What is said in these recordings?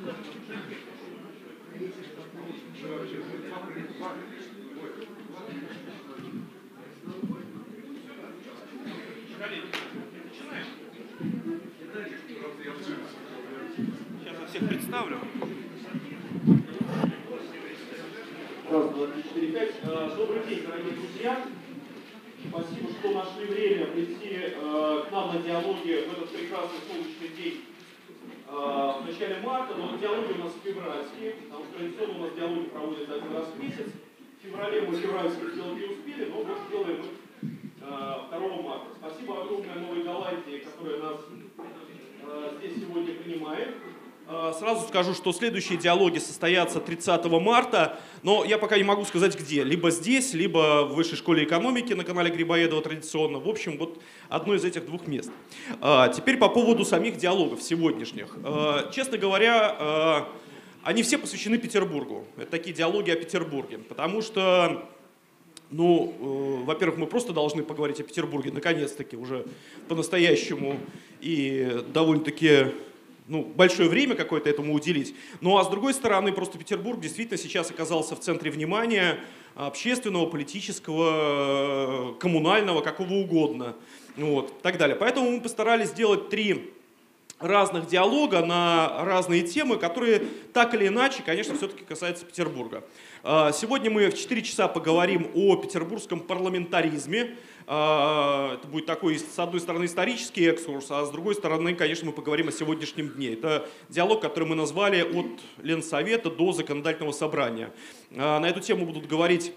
Сейчас я всех представлю. Раз, два, три, четыре, пять. Э, Добрый день, дорогие друзья. Спасибо, что нашли время прийти э, к нам на диалоги в этот прекрасный солнечный день начале марта. Но диалоги у нас февральские, потому что традиционно у нас диалоги проводятся один раз в месяц. В феврале мы февральские сделать не успели, но вот сделаем их э, 2 марта. Спасибо огромное Новой Голландии, которая нас э, здесь сегодня принимает. Э, Сразу скажу, что следующие диалоги состоятся 30 марта, но я пока не могу сказать где. Либо здесь, либо в Высшей школе экономики на канале Грибоедова традиционно. В общем, вот одно из этих двух мест. Э, Теперь по поводу самих диалогов сегодняшних. Э, Честно говоря, они все посвящены Петербургу. Это такие диалоги о Петербурге. Потому что ну, э, во-первых, мы просто должны поговорить о Петербурге, наконец-таки, уже по-настоящему и довольно-таки ну, большое время какое-то этому уделить. Ну а с другой стороны, просто Петербург действительно сейчас оказался в центре внимания общественного, политического, коммунального, какого угодно. Вот, так далее. Поэтому мы постарались сделать три разных диалога на разные темы, которые так или иначе, конечно, все-таки касаются Петербурга. А, Сегодня мы в 4 часа поговорим о петербургском парламентаризме. А, Это будет такой, с одной стороны, исторический экскурс, а с другой стороны, конечно, мы поговорим о сегодняшнем дне. Это диалог, который мы назвали «От Ленсовета до законодательного собрания». А, На эту тему будут говорить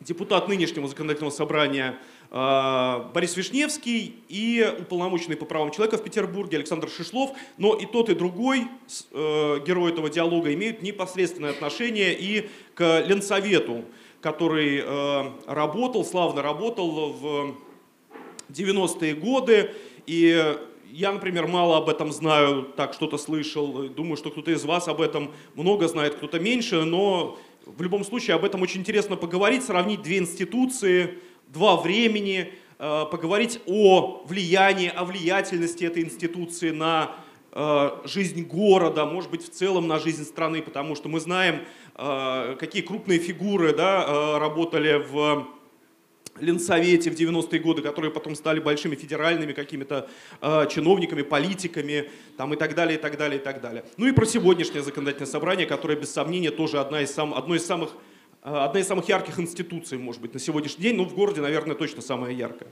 депутат нынешнего законодательного собрания Борис Вишневский и уполномоченный по правам человека в Петербурге Александр Шишлов. Но и тот, и другой э, герой этого диалога имеют непосредственное отношение и к Ленсовету, который э, работал, славно работал в 90-е годы. И я, например, мало об этом знаю, так что-то слышал. Думаю, что кто-то из вас об этом много знает, кто-то меньше. Но в любом случае об этом очень интересно поговорить, сравнить две институции, два времени, э, поговорить о влиянии, о влиятельности этой институции на э, жизнь города, может быть, в целом на жизнь страны, потому что мы знаем, э, какие крупные фигуры да, работали в Ленсовете в 90-е годы, которые потом стали большими федеральными какими-то чиновниками, политиками там, и так далее, и так далее, и так далее. Ну и про сегодняшнее законодательное собрание, которое, без сомнения, тоже одна из сам, одно из самых, одна из самых ярких институций, может быть, на сегодняшний день, но в городе, наверное, точно самая яркая.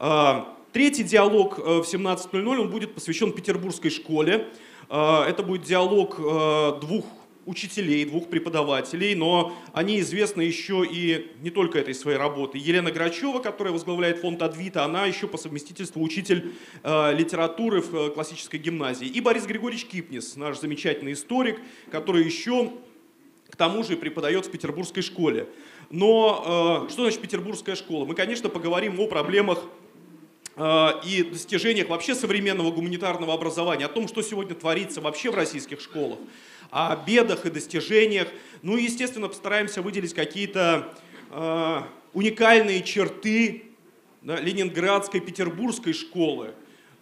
Э, Третий диалог э, в 17.00, он будет посвящен петербургской школе. Э, Это будет диалог э, двух учителей, двух преподавателей, но они известны еще и не только этой своей работой. Елена Грачева, которая возглавляет фонд Адвита, она еще по совместительству учитель э, литературы в э, классической гимназии. И Борис Григорьевич Кипнис, наш замечательный историк, который еще к тому же преподает в петербургской школе. Но э, что значит петербургская школа? Мы, конечно, поговорим о проблемах э, и достижениях вообще современного гуманитарного образования, о том, что сегодня творится вообще в российских школах, о бедах и достижениях. Ну и, естественно, постараемся выделить какие-то э, уникальные черты да, ленинградской, петербургской школы.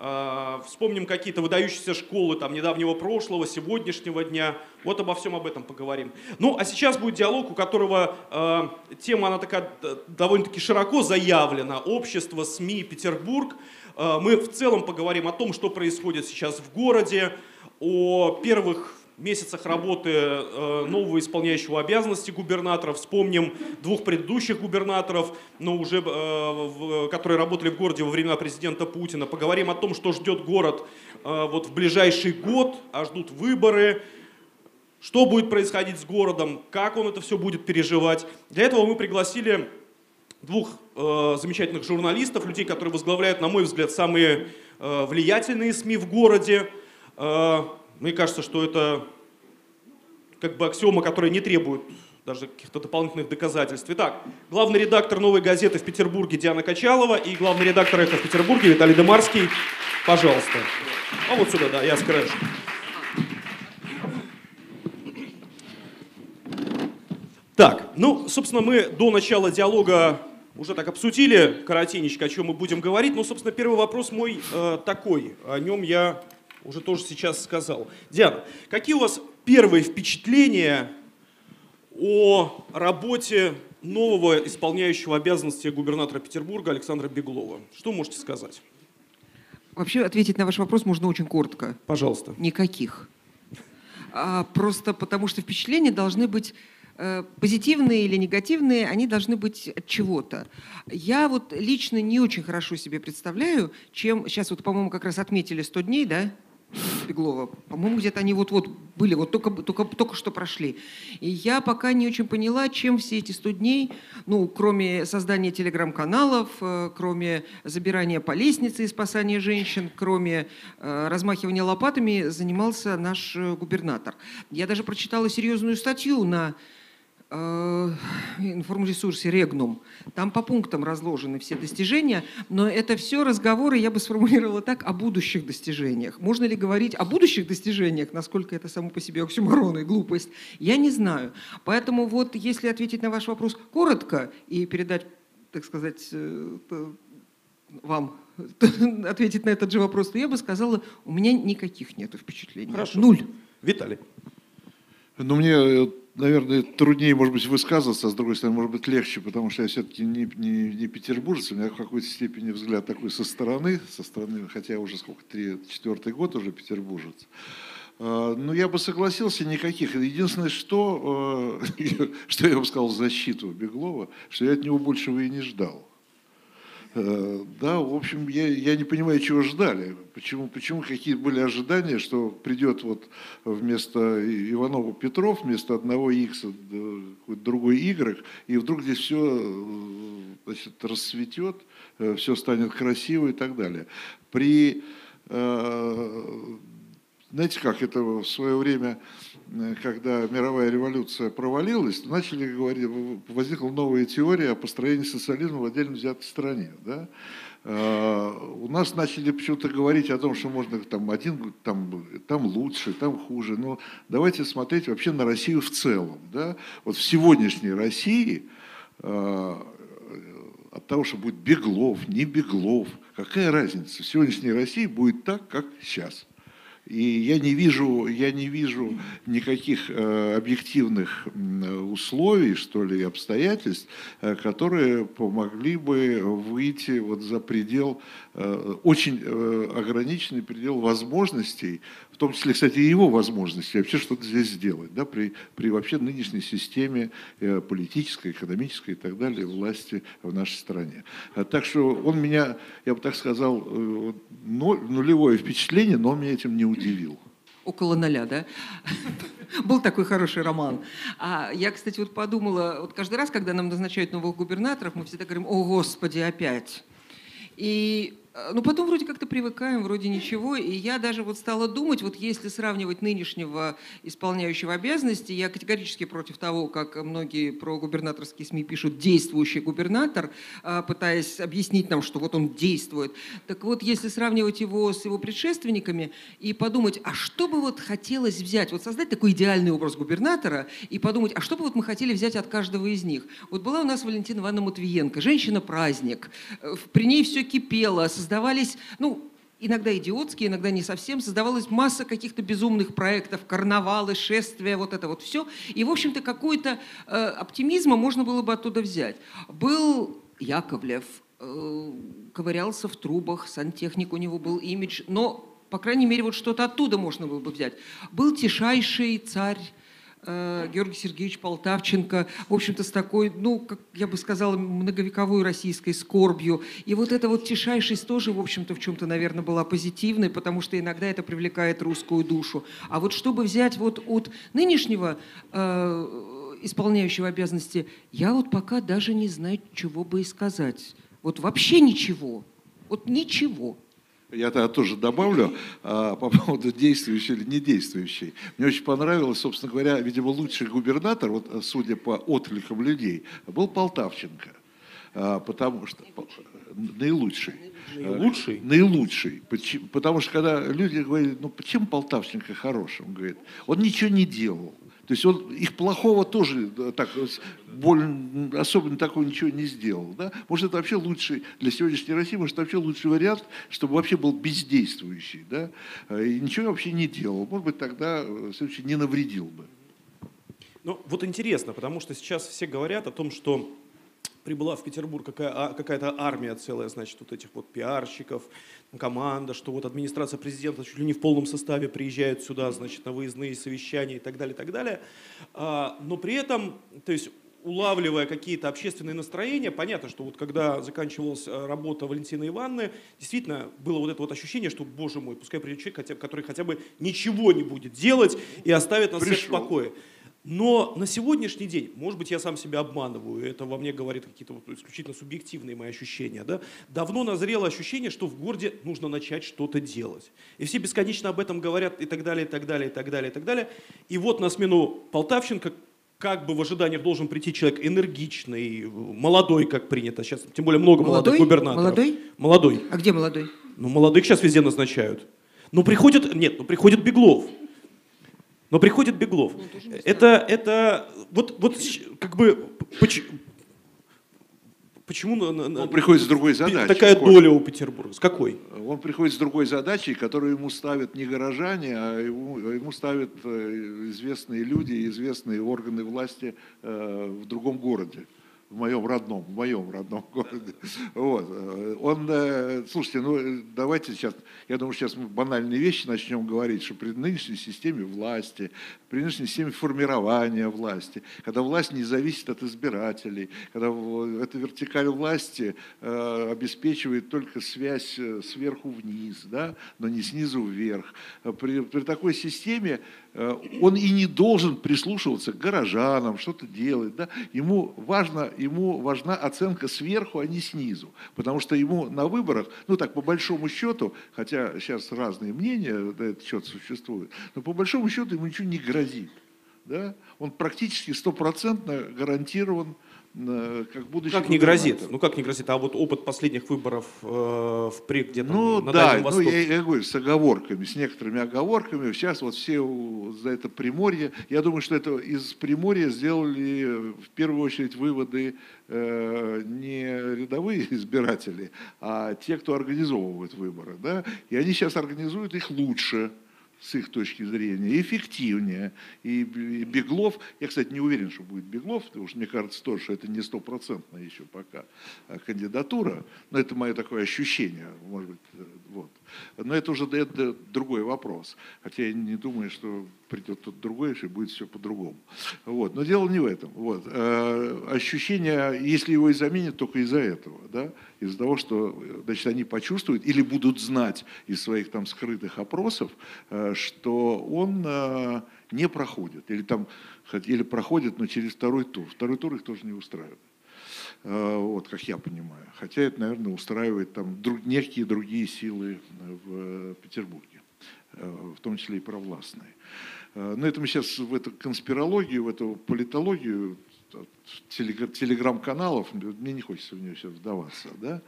Э, Вспомним какие-то выдающиеся школы там, недавнего прошлого, сегодняшнего дня. Вот обо всем об этом поговорим. Ну, а сейчас будет диалог, у которого э, тема, она такая довольно-таки широко заявлена. Общество, СМИ, Петербург. Э, мы в целом поговорим о том, что происходит сейчас в городе, о первых месяцах работы э, нового исполняющего обязанности губернатора. Вспомним двух предыдущих губернаторов, но уже, э, которые работали в городе во времена президента Путина. Поговорим о том, что ждет город э, вот в ближайший год, а ждут выборы, что будет происходить с городом, как он это все будет переживать. Для этого мы пригласили двух замечательных журналистов, людей, которые возглавляют, на мой взгляд, самые влиятельные СМИ в городе. Мне кажется, что это как бы аксиома, которая не требует даже каких-то дополнительных доказательств. Итак, главный редактор «Новой газеты» в Петербурге Диана Качалова и главный редактор «Эхо» в Петербурге Виталий Демарский. Пожалуйста. А вот сюда, да, я с краешка. Так, ну, собственно, мы до начала диалога уже так обсудили коротенечко, о чем мы будем говорить. Но, собственно, первый вопрос мой э, такой. О нем я уже тоже сейчас сказал. Диана, какие у вас первые впечатления о работе нового исполняющего обязанности губернатора Петербурга Александра Беглова? Что можете сказать? Вообще ответить на ваш вопрос можно очень коротко. Пожалуйста. Никаких. А, просто потому что впечатления должны быть э, позитивные или негативные, они должны быть от чего-то. Я вот лично не очень хорошо себе представляю, чем... Сейчас вот, по-моему, как раз отметили 100 дней, да? Беглова. По-моему, где-то они вот-вот были, вот только, только, только что прошли. И я пока не очень поняла, чем все эти 100 дней, ну, кроме создания телеграм-каналов, э, кроме забирания по лестнице и спасания женщин, кроме э, размахивания лопатами, занимался наш э, губернатор. Я даже прочитала серьезную статью на информресурсе Регнум. Там по пунктам разложены все достижения, но это все разговоры, я бы сформулировала так, о будущих достижениях. Можно ли говорить о будущих достижениях, насколько это само по себе оксюморон и глупость, я не знаю. Поэтому вот если ответить на ваш вопрос коротко и передать, так сказать, э, вам ответить на этот же вопрос, то я бы сказала, у меня никаких нет впечатлений. Хорошо. Нуль. Виталий. Ну, мне э, наверное, труднее, может быть, высказываться, а с другой стороны, может быть, легче, потому что я все-таки не, не, не петербуржец, у меня в какой-то степени взгляд такой со стороны, со стороны, хотя уже сколько, три, четвертый год уже петербуржец. А, ну, я бы согласился, никаких. Единственное, что, э, что я бы сказал в защиту Беглова, что я от него большего и не ждал. Э, да, в общем, я, я не понимаю, чего ждали. Почему, почему какие были ожидания, что придет вот вместо Иванова Петров, вместо одного X другой Y, и вдруг здесь все э, значит, расцветет, э, все станет красиво и так далее. При, знаете как, это в свое время Э, когда мировая революция провалилась, начали говорить, возникла новая теория о построении социализма в отдельно взятой стране. Да? Э, у нас начали почему-то говорить о том, что можно там один, там, там лучше, там хуже. Но давайте смотреть вообще на Россию в целом. Да? Вот в сегодняшней России э, от того, что будет Беглов, не Беглов, какая разница? В сегодняшней России будет так, как сейчас. И я не вижу, я не вижу никаких э, объективных условий, что ли, обстоятельств, э, которые помогли бы выйти вот за предел, э, очень ограниченный предел возможностей в том числе, кстати, и его возможности вообще что-то здесь сделать, да, при, при вообще нынешней системе э, политической, экономической и так далее власти в нашей стране. А так что он меня, я бы так сказал, э, нулевое впечатление, но он меня этим не удивил. Около ноля, да? Был такой хороший роман. А я, кстати, вот подумала, вот каждый раз, когда нам назначают новых губернаторов, мы всегда говорим, о, Господи, опять. И Э, ну, потом вроде как-то привыкаем, вроде ничего. И я даже вот стала думать, вот если сравнивать нынешнего исполняющего обязанности, я категорически против того, как многие про губернаторские СМИ пишут «действующий губернатор», э, пытаясь объяснить нам, что вот он действует. Так вот, если сравнивать его с его предшественниками и подумать, а что бы вот хотелось взять, вот создать такой идеальный образ губернатора и подумать, а что бы вот мы хотели взять от каждого из них. Вот была у нас Валентина Ивановна Матвиенко, женщина-праздник, э, при ней все кипело, создавались, ну, иногда идиотские, иногда не совсем, создавалась масса каких-то безумных проектов, карнавалы, шествия, вот это вот все. И, в общем-то, какой-то э, оптимизма можно было бы оттуда взять. Был Яковлев, э, ковырялся в трубах, сантехник у него был имидж, но, по крайней мере, вот что-то оттуда можно было бы взять. Был тишайший царь Георгий Сергеевич Полтавченко, в общем-то, с такой, ну, как я бы сказала, многовековой российской скорбью. И вот эта вот тишайшесть тоже, в общем-то, в чем-то, наверное, была позитивной, потому что иногда это привлекает русскую душу. А вот чтобы взять вот от нынешнего э, исполняющего обязанности, я вот пока даже не знаю, чего бы и сказать. Вот вообще ничего. Вот ничего. Я тогда тоже добавлю а, по поводу действующей или не действующей. Мне очень понравилось, собственно говоря, видимо, лучший губернатор, вот, судя по откликам людей, был Полтавченко. А, потому что наилучший. Наилучший? А, наилучший. Потому что когда люди говорят, ну почему Полтавченко хороший? Он говорит, он ничего не делал. То есть он их плохого тоже так, больно, особенно такого ничего не сделал. Да? Может, это вообще лучший для сегодняшней России, может, это вообще лучший вариант, чтобы вообще был бездействующий. Да? И ничего вообще не делал. Может быть, тогда все не навредил бы. Ну, вот интересно, потому что сейчас все говорят о том, что прибыла в Петербург какая, а, какая-то армия целая, значит, вот этих вот пиарщиков, команда, что вот администрация президента чуть ли не в полном составе приезжает сюда, значит, на выездные совещания и так далее, и так далее. А, но при этом, то есть улавливая какие-то общественные настроения, понятно, что вот когда заканчивалась э, работа Валентины Ивановны, действительно было вот это вот ощущение, что, боже мой, пускай придет человек, который хотя бы ничего не будет делать и оставит нас Пришел. всех в покое. Но на сегодняшний день, может быть, я сам себя обманываю, это во мне говорит какие-то вот исключительно субъективные мои ощущения, да? давно назрело ощущение, что в городе нужно начать что-то делать. И все бесконечно об этом говорят и так далее, и так далее, и так далее, и так далее. И вот на смену Полтавченко как бы в ожиданиях должен прийти человек энергичный, молодой, как принято сейчас, тем более много молодой? молодых губернаторов. Молодой? Молодой. А где молодой? Ну, молодых сейчас везде назначают. Но приходит, нет, ну приходит Беглов. Но приходит Беглов. Это, это, вот, вот как бы, поч, почему на- на- Он приходит с другой задачей. такая Коль. доля у Петербурга? С какой? Он приходит с другой задачей, которую ему ставят не горожане, а ему, ему ставят э, известные люди, известные органы власти э, в другом городе. В моем родном, в моем родном городе. Вот. Он, э, слушайте, ну давайте сейчас, я думаю, сейчас мы банальные вещи начнем говорить, что при нынешней системе власти, при нынешней системе формирования власти, когда власть не зависит от избирателей, когда эта вертикаль власти э, обеспечивает только связь э, сверху вниз, да, но не снизу вверх. При, при такой системе он и не должен прислушиваться к горожанам, что-то делать. Да? Ему, важно, ему важна оценка сверху, а не снизу. Потому что ему на выборах, ну так по большому счету, хотя сейчас разные мнения на этот счет существуют, но по большому счету ему ничего не грозит. Да? Он практически стопроцентно гарантирован э, как будущий Как не грозит? Ну как не грозит? А вот опыт последних выборов э, в ПРИ где-то Ну на да, Дальнем ну, Востоке. я, я говорю, с оговорками, с некоторыми оговорками. Сейчас вот все за это Приморье. Я думаю, что это из Приморья сделали в первую очередь выводы э, не рядовые избиратели, а те, кто организовывает выборы. Да? И они сейчас организуют их лучше с их точки зрения, эффективнее. И Беглов, я, кстати, не уверен, что будет Беглов, потому что мне кажется тоже, что это не стопроцентная еще пока а, кандидатура, но это мое такое ощущение, может быть, э, вот. Но это уже это другой вопрос. Хотя я не думаю, что придет тот другой, и будет все по-другому. Вот. Но дело не в этом. Вот. Э, Ощущение, если его и заменят, только из-за этого. Да? Из-за того, что значит, они почувствуют или будут знать из своих там скрытых опросов, э, что он э, не проходит. Или, там, или проходит, но через второй тур. Второй тур их тоже не устраивает. Э, Вот, как я понимаю. Хотя это, наверное, устраивает там друг- некие другие силы э, в э, Петербурге, в том числе и провластные. Но это мы сейчас в эту конспирологию, в эту политологию телеграм-каналов, мне не хочется в нее сейчас вдаваться, да?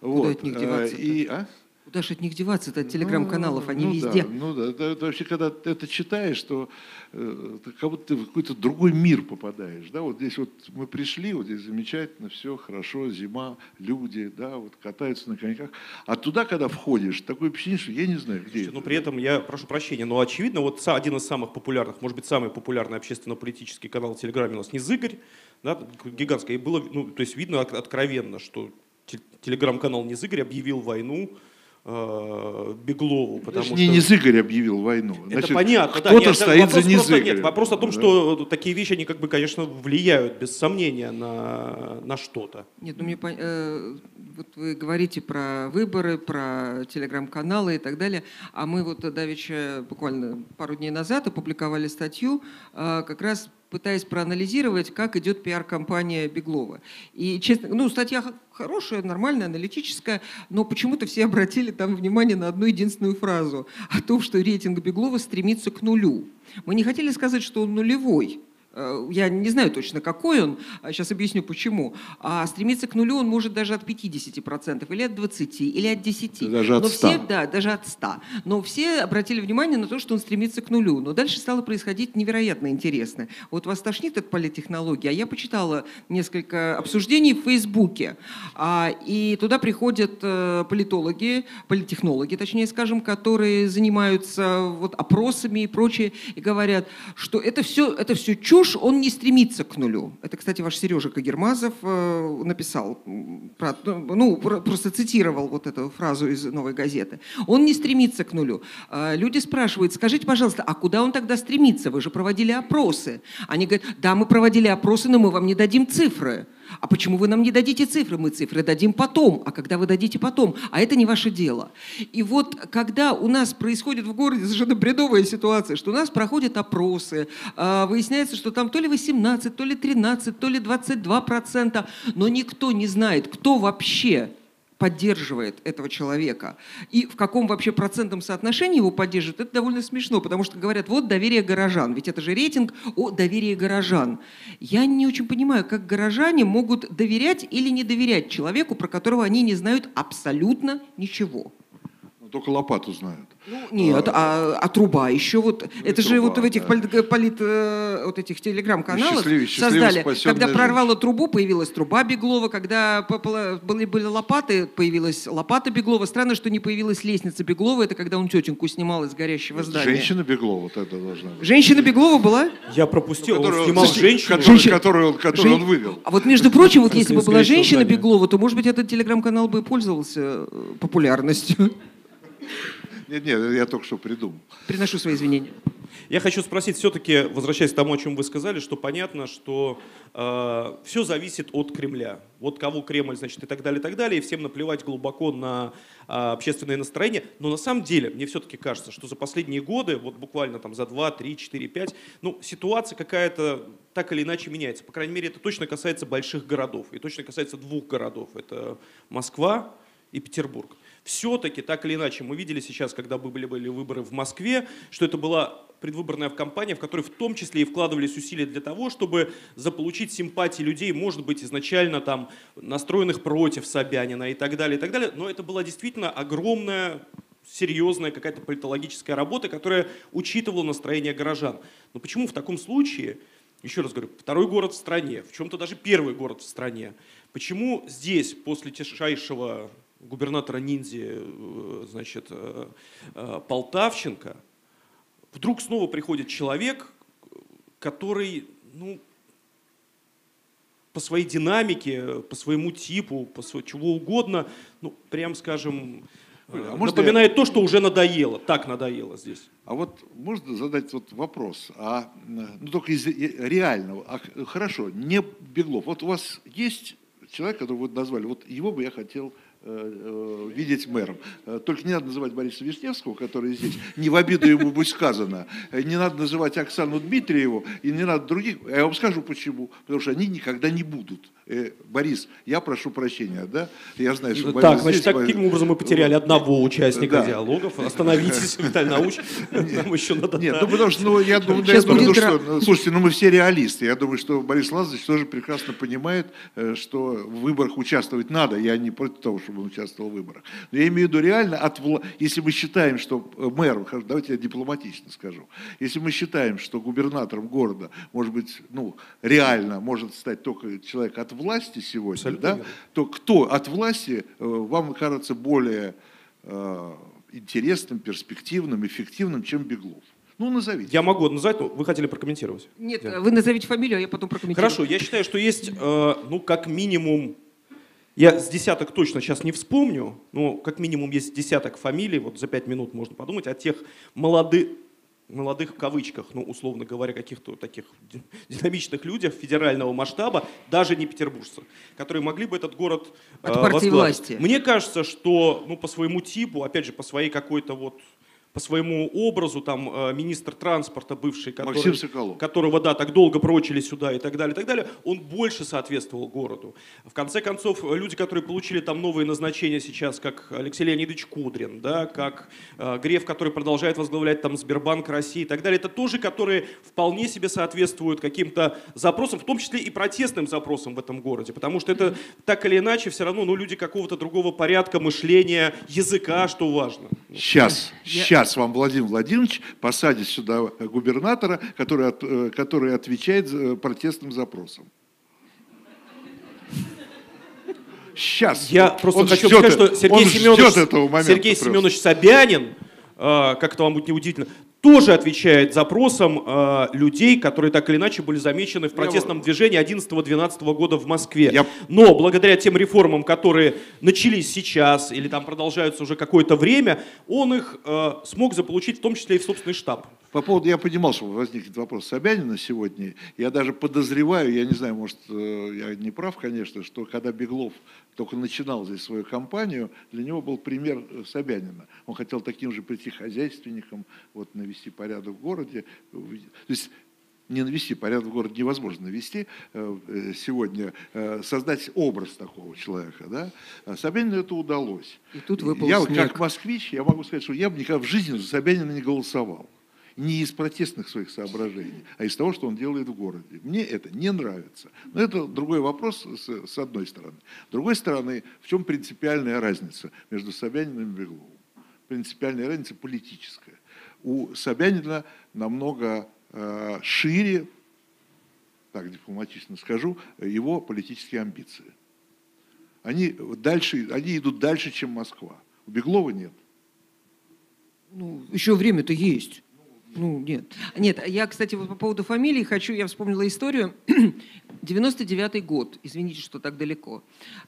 Вот. от них э, деваться-то? И, а? Куда же от них деваться-то, от телеграм-каналов, они ну, везде. Да, ну да, это, это вообще, когда ты это читаешь, то э, как будто ты в какой-то другой мир попадаешь. Да? Вот здесь вот мы пришли, вот здесь замечательно, все хорошо, зима, люди, да, вот катаются на коньках. А туда, когда входишь, такое впечатление, что я не знаю, где Слушайте, это. но при этом я прошу прощения, но очевидно, вот один из самых популярных, может быть, самый популярный общественно-политический канал в Телеграме у нас не Зыгорь, да, гигантское. И было, ну, то есть видно от- откровенно, что те- телеграм-канал не Зыгорь объявил войну Беглову, потому Даже не что... Низыгорь объявил войну. Это Значит, понятно, да. Кто-то Нет, стоит вопрос за Низыгорем. Нет, вопрос о том, Да. что такие вещи, они как бы, конечно, влияют без сомнения на, на что-то. Нет, ну мне пон- э, вот вы говорите про выборы, про телеграм-каналы и так далее, а мы вот давеча буквально пару дней назад опубликовали статью, э, как раз пытаясь проанализировать, как идет пиар-компания Беглова. И честно, ну статья хорошая, нормальная, аналитическая, но почему-то все обратили там внимание на одну единственную фразу о том, что рейтинг Беглова стремится к нулю. Мы не хотели сказать, что он нулевой, я не знаю точно, какой он, сейчас объясню почему. А стремиться к нулю он может даже от 50%, или от 20%, или от 10%. Даже от Но 100. Все, да, даже от 100. Но все обратили внимание на то, что он стремится к нулю. Но дальше стало происходить невероятно интересно. Вот вас тошнит от политтехнологии, а я почитала несколько обсуждений в Фейсбуке. А, и туда приходят э, политологи, политтехнологи, точнее скажем, которые занимаются вот опросами и прочее, и говорят, что это все, это все чушь, он не стремится к нулю. Это, кстати, ваш Сережа Кагермазов э, написал, ну, про- просто цитировал вот эту фразу из «Новой газеты». Он не стремится к нулю. А, Люди спрашивают, скажите, пожалуйста, а куда он тогда стремится? Вы же проводили опросы. Они говорят, да, мы проводили опросы, но мы вам не дадим цифры. А почему вы нам не дадите цифры? Мы цифры дадим потом. А когда вы дадите потом? А это не ваше дело. И вот когда у нас происходит в городе совершенно бредовая ситуация, что у нас проходят опросы, а, выясняется, что там то ли 18, то ли 13, то ли 22 процента, но никто не знает, кто вообще поддерживает этого человека и в каком вообще процентном соотношении его поддерживают, это довольно смешно, потому что говорят, вот доверие горожан, ведь это же рейтинг о доверии горожан. Я не очень понимаю, как горожане могут доверять или не доверять человеку, про которого они не знают абсолютно ничего. Ну, Только лопату знают. Ну, нет, а, а труба еще вот, это же труба, вот в этих да. полит, полит, э, вот этих телеграм-каналах Счастливее- счастливее создали, когда жизнь. прорвало трубу, появилась труба Беглова, когда были, были лопаты, появилась лопата Беглова. Странно, что не появилась лестница Беглова, это когда он тетеньку снимал из горящего здания. Женщина Беглова вот это должна быть. Женщина Беглова была? Я пропустил, он Которую- снимал Слушайте, женщину. Которую, он, которую он вывел. А вот между прочим, вот если бы была женщина. Беглова, то, может быть, этот телеграм-канал бы и пользовался э, популярностью. Нет, нет, я только что придумал. Приношу свои извинения. Я хочу спросить, все-таки, возвращаясь к тому, о чем вы сказали, что понятно, что все зависит от Кремля. Вот кого Кремль, значит, и так далее, и так далее, и всем наплевать глубоко на а, общественное настроение. Но на самом деле, мне все-таки кажется, что за последние годы, вот буквально там за 2, 3, 4, 5, ну, ситуация какая-то так или иначе меняется. По крайней мере, это точно касается больших городов. И точно касается двух городов. Это Москва и Петербург. Все-таки, так или иначе, мы видели сейчас, когда были, были выборы в Москве, что это была предвыборная кампания, в которой в том числе и вкладывались усилия для того, чтобы заполучить симпатии людей, может быть, изначально там настроенных против Собянина и так далее, и так далее. Но это была действительно огромная серьезная какая-то политологическая работа, которая учитывала настроение горожан. Но почему в таком случае, еще раз говорю, второй город в стране, в чем-то даже первый город в стране, почему здесь после тишайшего губернатора ниндзи, э, значит, э, э, Полтавченко, вдруг снова приходит человек, который, ну, по своей динамике, по своему типу, по сво- чего угодно, ну, прям скажем, а можно напоминает то, что уже надоело, так надоело здесь. А вот можно задать вот вопрос, а, ну только из реального, а хорошо, не Беглов. Вот у вас есть человек, которого вы назвали, вот его бы я хотел видеть мэром. Э, Только не надо называть Бориса Вишневского, который здесь, не в обиду ему будет сказано. Э, Не надо называть Оксану Дмитриеву, и не надо других. А Я вам скажу почему. Потому что они никогда не будут. Э, Борис, я прошу прощения, да? Я знаю, что Борис Так, значит, здесь, так, каким образом мы потеряли одного участника Да. диалогов? Остановитесь, Виталий Науч. Нам еще надо... Нет, ну потому что, ну, я думаю, я ну, что, ну, слушайте, ну мы все реалисты. Я думаю, что Борис Лазаревич тоже прекрасно понимает, э, что в выборах участвовать надо. Я не против того, чтобы он участвовал в выборах. Но я имею в виду реально, от, вла- если мы считаем, что э, мэр, хорошо, давайте я дипломатично скажу, если мы считаем, что губернатором города, может быть, ну, реально может стать только человек от власти сегодня, Абсолютно да, то кто от власти э, вам кажется более э, интересным, перспективным, эффективным, чем Беглов? Ну, назовите. Я могу назвать, но вы хотели прокомментировать. Нет, Я- вы назовите фамилию, а я потом прокомментирую. Хорошо, я считаю, что есть, э, ну, как минимум, я с десяток точно сейчас не вспомню, но как минимум есть десяток фамилий, вот за пять минут можно подумать, о тех молодых, молодых в кавычках, ну, условно говоря, каких-то таких ди- динамичных людях федерального масштаба, даже не петербуржцев, которые могли бы этот город э, От партии возглавить. власти. Мне кажется, что, ну, по своему типу, опять же, по своей какой-то вот по своему образу, там, э, министр транспорта бывший, который, которого, да, так долго прочили сюда и так далее, и так далее, он больше соответствовал городу. В конце концов, люди, которые получили там новые назначения сейчас, как Алексей Леонидович Кудрин, да, как э, Греф, который продолжает возглавлять там Сбербанк России и так далее, это тоже, которые вполне себе соответствуют каким-то запросам, в том числе и протестным запросам в этом городе, потому что это так или иначе все равно, ну, люди какого-то другого порядка мышления, языка, что важно. Сейчас, Я- сейчас вам Владимир Владимирович посадит сюда губернатора, который, от- э, который отвечает за- протестным запросам. Сейчас. Я просто Он хочу ждет сказать, что Сергей Семенович, Сергей. Семенович Собянин, э, как это вам будет неудивительно, тоже отвечает запросам э, людей, которые так или иначе были замечены в протестном движении 11-12 года в Москве. Я- Но благодаря тем реформам, которые начались сейчас или там продолжаются уже какое-то время, он их э, смог заполучить в том числе и в собственный штаб. По поводу, я понимал, что возникнет вопрос Собянина сегодня. Я даже подозреваю, я не знаю, может, э, я не прав, конечно, что когда Беглов только начинал здесь свою кампанию, для него был пример э, Собянина. Он хотел таким же прийти хозяйственником, вот навести порядок в городе. То есть не навести порядок в городе невозможно навести э, сегодня, создать образ такого человека. Да? А Собянину это удалось. И тут выпал я, снег. как москвич, я могу сказать, что я бы никогда в жизни за Собянина не голосовал. Не из протестных своих соображений, а из того, что он делает в городе. Мне это не нравится. Но это другой вопрос с, с одной стороны. С другой стороны, в чем принципиальная разница между Собяниным и Бегловым? Принципиальная разница политическая. У Собянина намного э, шире, так дипломатично скажу, его политические амбиции. Они, дальше, они идут дальше, чем Москва. У Беглова нет. Ну, еще время-то есть. Ну, нет. Нет, я, кстати, вот по поводу фамилии хочу, я вспомнила историю. 99-й год, извините, что так далеко.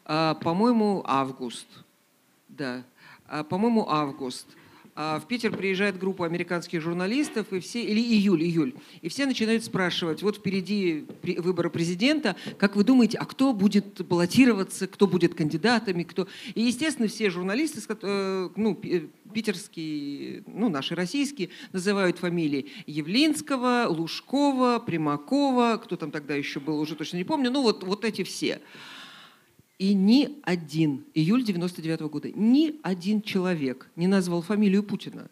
А, по-моему, август. Да. А, по-моему, август. А, в Питер приезжает группа американских журналистов, и все, или июль, июль, и все начинают спрашивать, вот впереди выборы президента, как вы думаете, а кто будет баллотироваться, кто будет кандидатами, кто... И, естественно, все журналисты, э, ну, пи- питерские, ну, наши российские, называют фамилии Явлинского, Лужкова, Примакова, кто там тогда еще был, уже точно не помню, ну, вот, вот эти все. И ни один, июль 99 года, ни один человек не назвал фамилию Путина.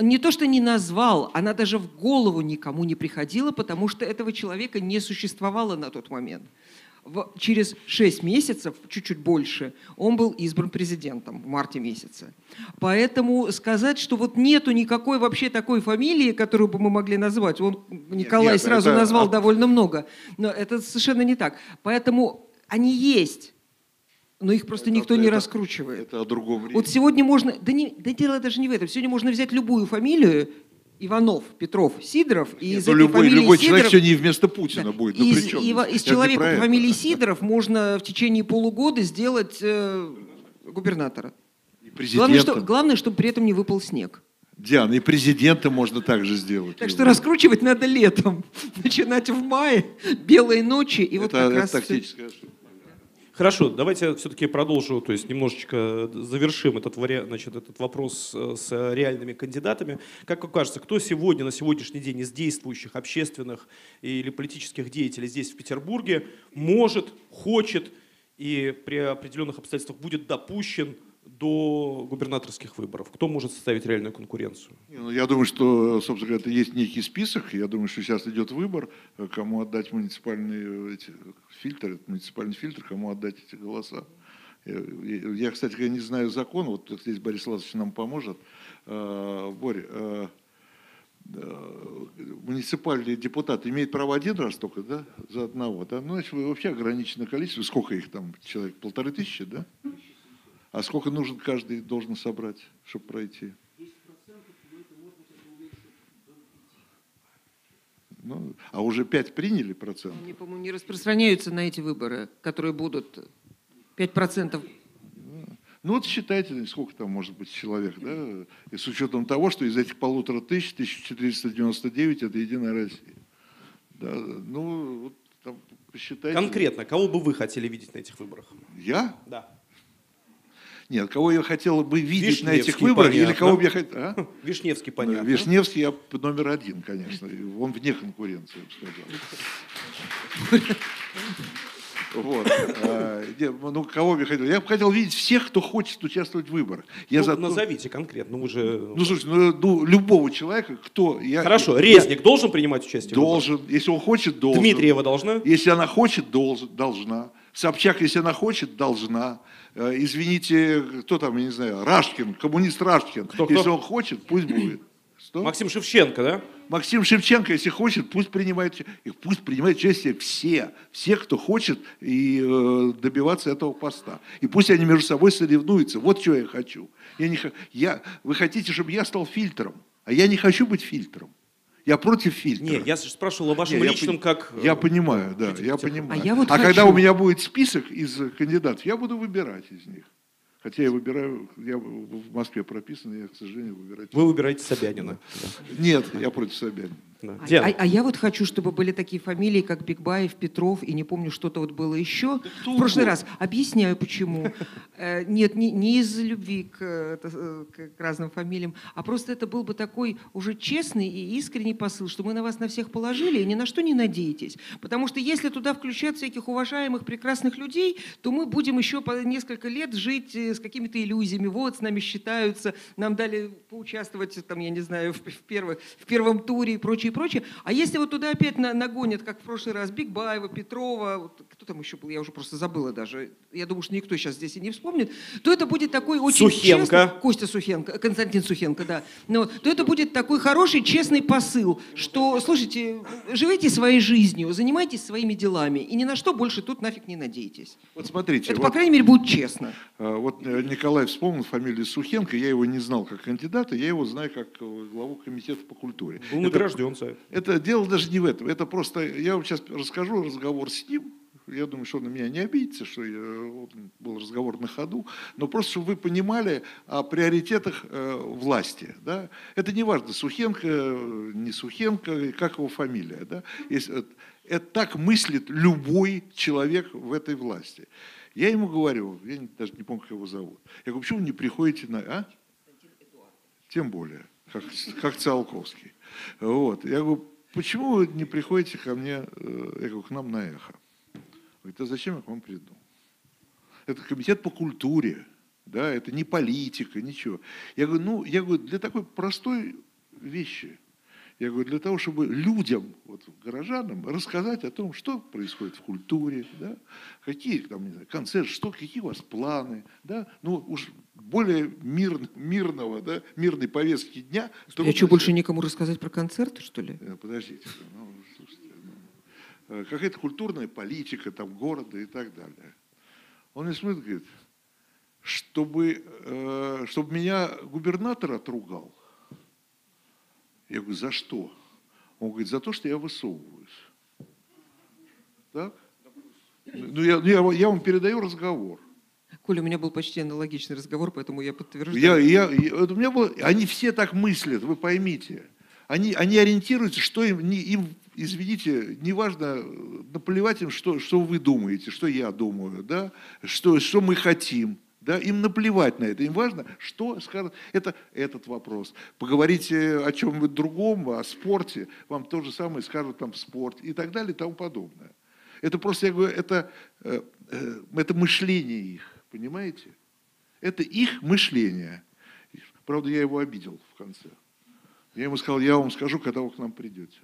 Не то, что не назвал, она даже в голову никому не приходила, потому что этого человека не существовало на тот момент. В- через 6 месяцев, чуть-чуть больше, он был избран президентом в марте месяце. Поэтому сказать, что вот нету никакой вообще такой фамилии, которую бы мы могли назвать, он, Николай нет, сразу это назвал довольно много, но это совершенно не так. Поэтому они есть, но их просто Это- никто не это- раскручивает. Это о другом времени. Вот сегодня можно, да, не, да дело даже не в этом, сегодня можно взять любую фамилию, Иванов, Петров, Сидоров, и Нет, из ну, этой любой, фамилии любой Сидоров... человек сегодня вместо Путина Да. будет. Ну, из, чем Ива- из не человека по фамилии Сидоров можно в течение полугода сделать э, губернатора. Главное, что, главное, чтобы при этом не выпал снег. Диана, и президента можно также сделать. Так что раскручивать надо летом, начинать в мае, белые ночи, и вот это, как это раз... тактическая ошибка. Хорошо, давайте все-таки продолжу, то есть немножечко завершим этот, значит, этот вопрос э, с реальными кандидатами. Как вам кажется, кто сегодня, на сегодняшний день из действующих общественных или политических деятелей здесь, в Петербурге, может, хочет и при определенных обстоятельствах будет допущен до губернаторских выборов? Кто может составить реальную конкуренцию? Ну, Я думаю, что, собственно говоря, это есть некий список. Я думаю, что сейчас идет выбор, кому отдать муниципальный э, эти, фильтр, этот муниципальный фильтр, кому отдать эти голоса. Я, кстати не знаю закон, вот здесь Борис Владимирович нам поможет. Э, Боря, э, э, муниципальный депутат имеет право один раз только, да, за одного, да? Ну, значит, вообще ограниченное количество. Сколько их там, человек? Полторы тысячи, да? А сколько нужен каждый должен собрать, чтобы пройти? Ну, а уже 5 приняли процент? Они, по-моему, не распространяются на эти выборы, которые будут 5%. Ну вот считайте, сколько там может быть человек, да? И с учетом того, что из этих полутора тысяч, 1499 это Единая Россия. Да, ну, вот там посчитайте. Конкретно, кого бы вы хотели видеть на этих выборах? Я? Да. Нет, кого я хотел бы видеть на этих выборах, или понятно. кого бы я хотел... а? Вишневский, понятно. Вишневский я номер один, конечно. Он вне конкуренции, я бы сказал. Вот. А, не, Ну, кого бы я хотел? Я бы хотел видеть всех, кто хочет участвовать в выборах. Я Ну, за Назовите конкретно, ну вы же... Ну, слушай, ну, ну, любого человека, кто... Я, Хорошо, я Резник должен принимать участие? Должен, если он хочет, должен. Дмитриева должна? Если она хочет, должна. Собчак, если она хочет, должна. Э, Извините, кто там, я не знаю, Рашкин, коммунист Рашкин. Кто, кто? Если он хочет, пусть будет. Что? Максим Шевченко, да? Максим Шевченко, если хочет, пусть принимает, и пусть принимает участие все, все, кто хочет и э, добиваться этого поста. И пусть они между собой соревнуются. Вот что я хочу. Я не, я, вы хотите, чтобы я стал фильтром, а я не хочу быть фильтром. Я против фильтра. Не, я спрашивал о вашем Не, я личном пон- как... э, Я понимаю, да, я понимаю. А я вот когда хочу- у меня будет список из э, кандидатов, я буду выбирать из них. Хотя я выбираю, я в в Москве прописан, я, к сожалению, выбирать. Вы выбираете Собянина. Нет, я против Собянина. Да. А, а- а я вот хочу, чтобы были такие фамилии, как Бигбаев, Петров, и не помню, что-то вот было еще. кто В прошлый угодно. раз. Объясняю, почему. Э, Нет, не, не из любви к, э, э, к разным фамилиям, а просто это был бы такой уже честный и искренний посыл, что мы на вас на всех положили и ни на что не надеетесь. Потому что если туда включать всяких уважаемых, прекрасных людей, то мы будем еще по несколько лет жить э, с какими-то иллюзиями. Вот, с нами считаются, нам дали поучаствовать, там, я не знаю, в, в первых- в первом туре и прочее, прочее. А если вот туда опять на- нагонят, как в прошлый раз, Бигбаева, Петрова, вот кто там еще был, я уже просто забыла даже, я думаю, что никто сейчас здесь и не вспомнит, то это будет такой очень Сухенко. честный- Костя Сухенко, Константин Сухенко, да. Ну, то это будет такой хороший, честный посыл, что, слушайте, живите своей жизнью, занимайтесь своими делами, и ни на что больше тут нафиг не надейтесь. Вот смотрите, Это, вот, по крайней мере, будет честно. э, вот э, Николай вспомнил фамилию Сухенко, я его не знал как кандидата, я его знаю как э, главу комитета по культуре. был награжден за это. Дело даже не в этом. Это просто, я вам сейчас расскажу разговор с ним. Я думаю, что он на меня не обидится, что я, вот, был разговор на ходу. Но просто, чтобы вы понимали о приоритетах э, власти. Да? Это не важно, Сухенко, не Сухенко, как его фамилия. Да? Если, это, это так мыслит любой человек в этой власти. Я ему говорю, я не- даже не помню, как его зовут. Я говорю, почему вы не приходите на... А? Тем более, как, как Циолковский. Вот. Я говорю, почему вы не приходите ко мне, э, я говорю, к нам на эхо? Говорит, а зачем я к вам приду? Это комитет по культуре, да, это не политика, ничего. Я говорю, ну, я говорю, для такой простой вещи, я говорю, для того, чтобы людям, вот, горожанам, рассказать о том, что происходит в культуре, да, какие там, не знаю, концерты, что, какие у вас планы, да, ну, уж более мир, мирного, да, мирной повестки дня. Я что, больше себе- никому рассказать про концерты, что ли? Э, Подождите, ну, слушайте, ну, э, какая-то культурная политика там города и так далее. Он мне смотрит, говорит, чтобы, э, чтобы меня губернатор отругал. Я говорю, за что? Он говорит, за то, что я высовываюсь. Так? Ну, я, ну, я, я вам передаю разговор. Коля, у меня был почти аналогичный разговор, поэтому я Я, подтверждаю. я, я- вот у меня было, они все так мыслят, вы поймите. Они, они ориентируются, что им, не, им, извините, неважно, э, наплевать им, что, что вы думаете, что я думаю, да, что, что мы хотим. Да, им наплевать на это, им важно, что скажут. Это этот вопрос. Поговорите о чем-нибудь другом, о спорте, вам то же самое скажут там спорт и так далее и тому подобное. Это просто, я говорю, это, э, э, это мышление их, понимаете? Это их мышление. Правда, я его обидел в конце. Я ему сказал, я вам скажу, когда вы к нам придете.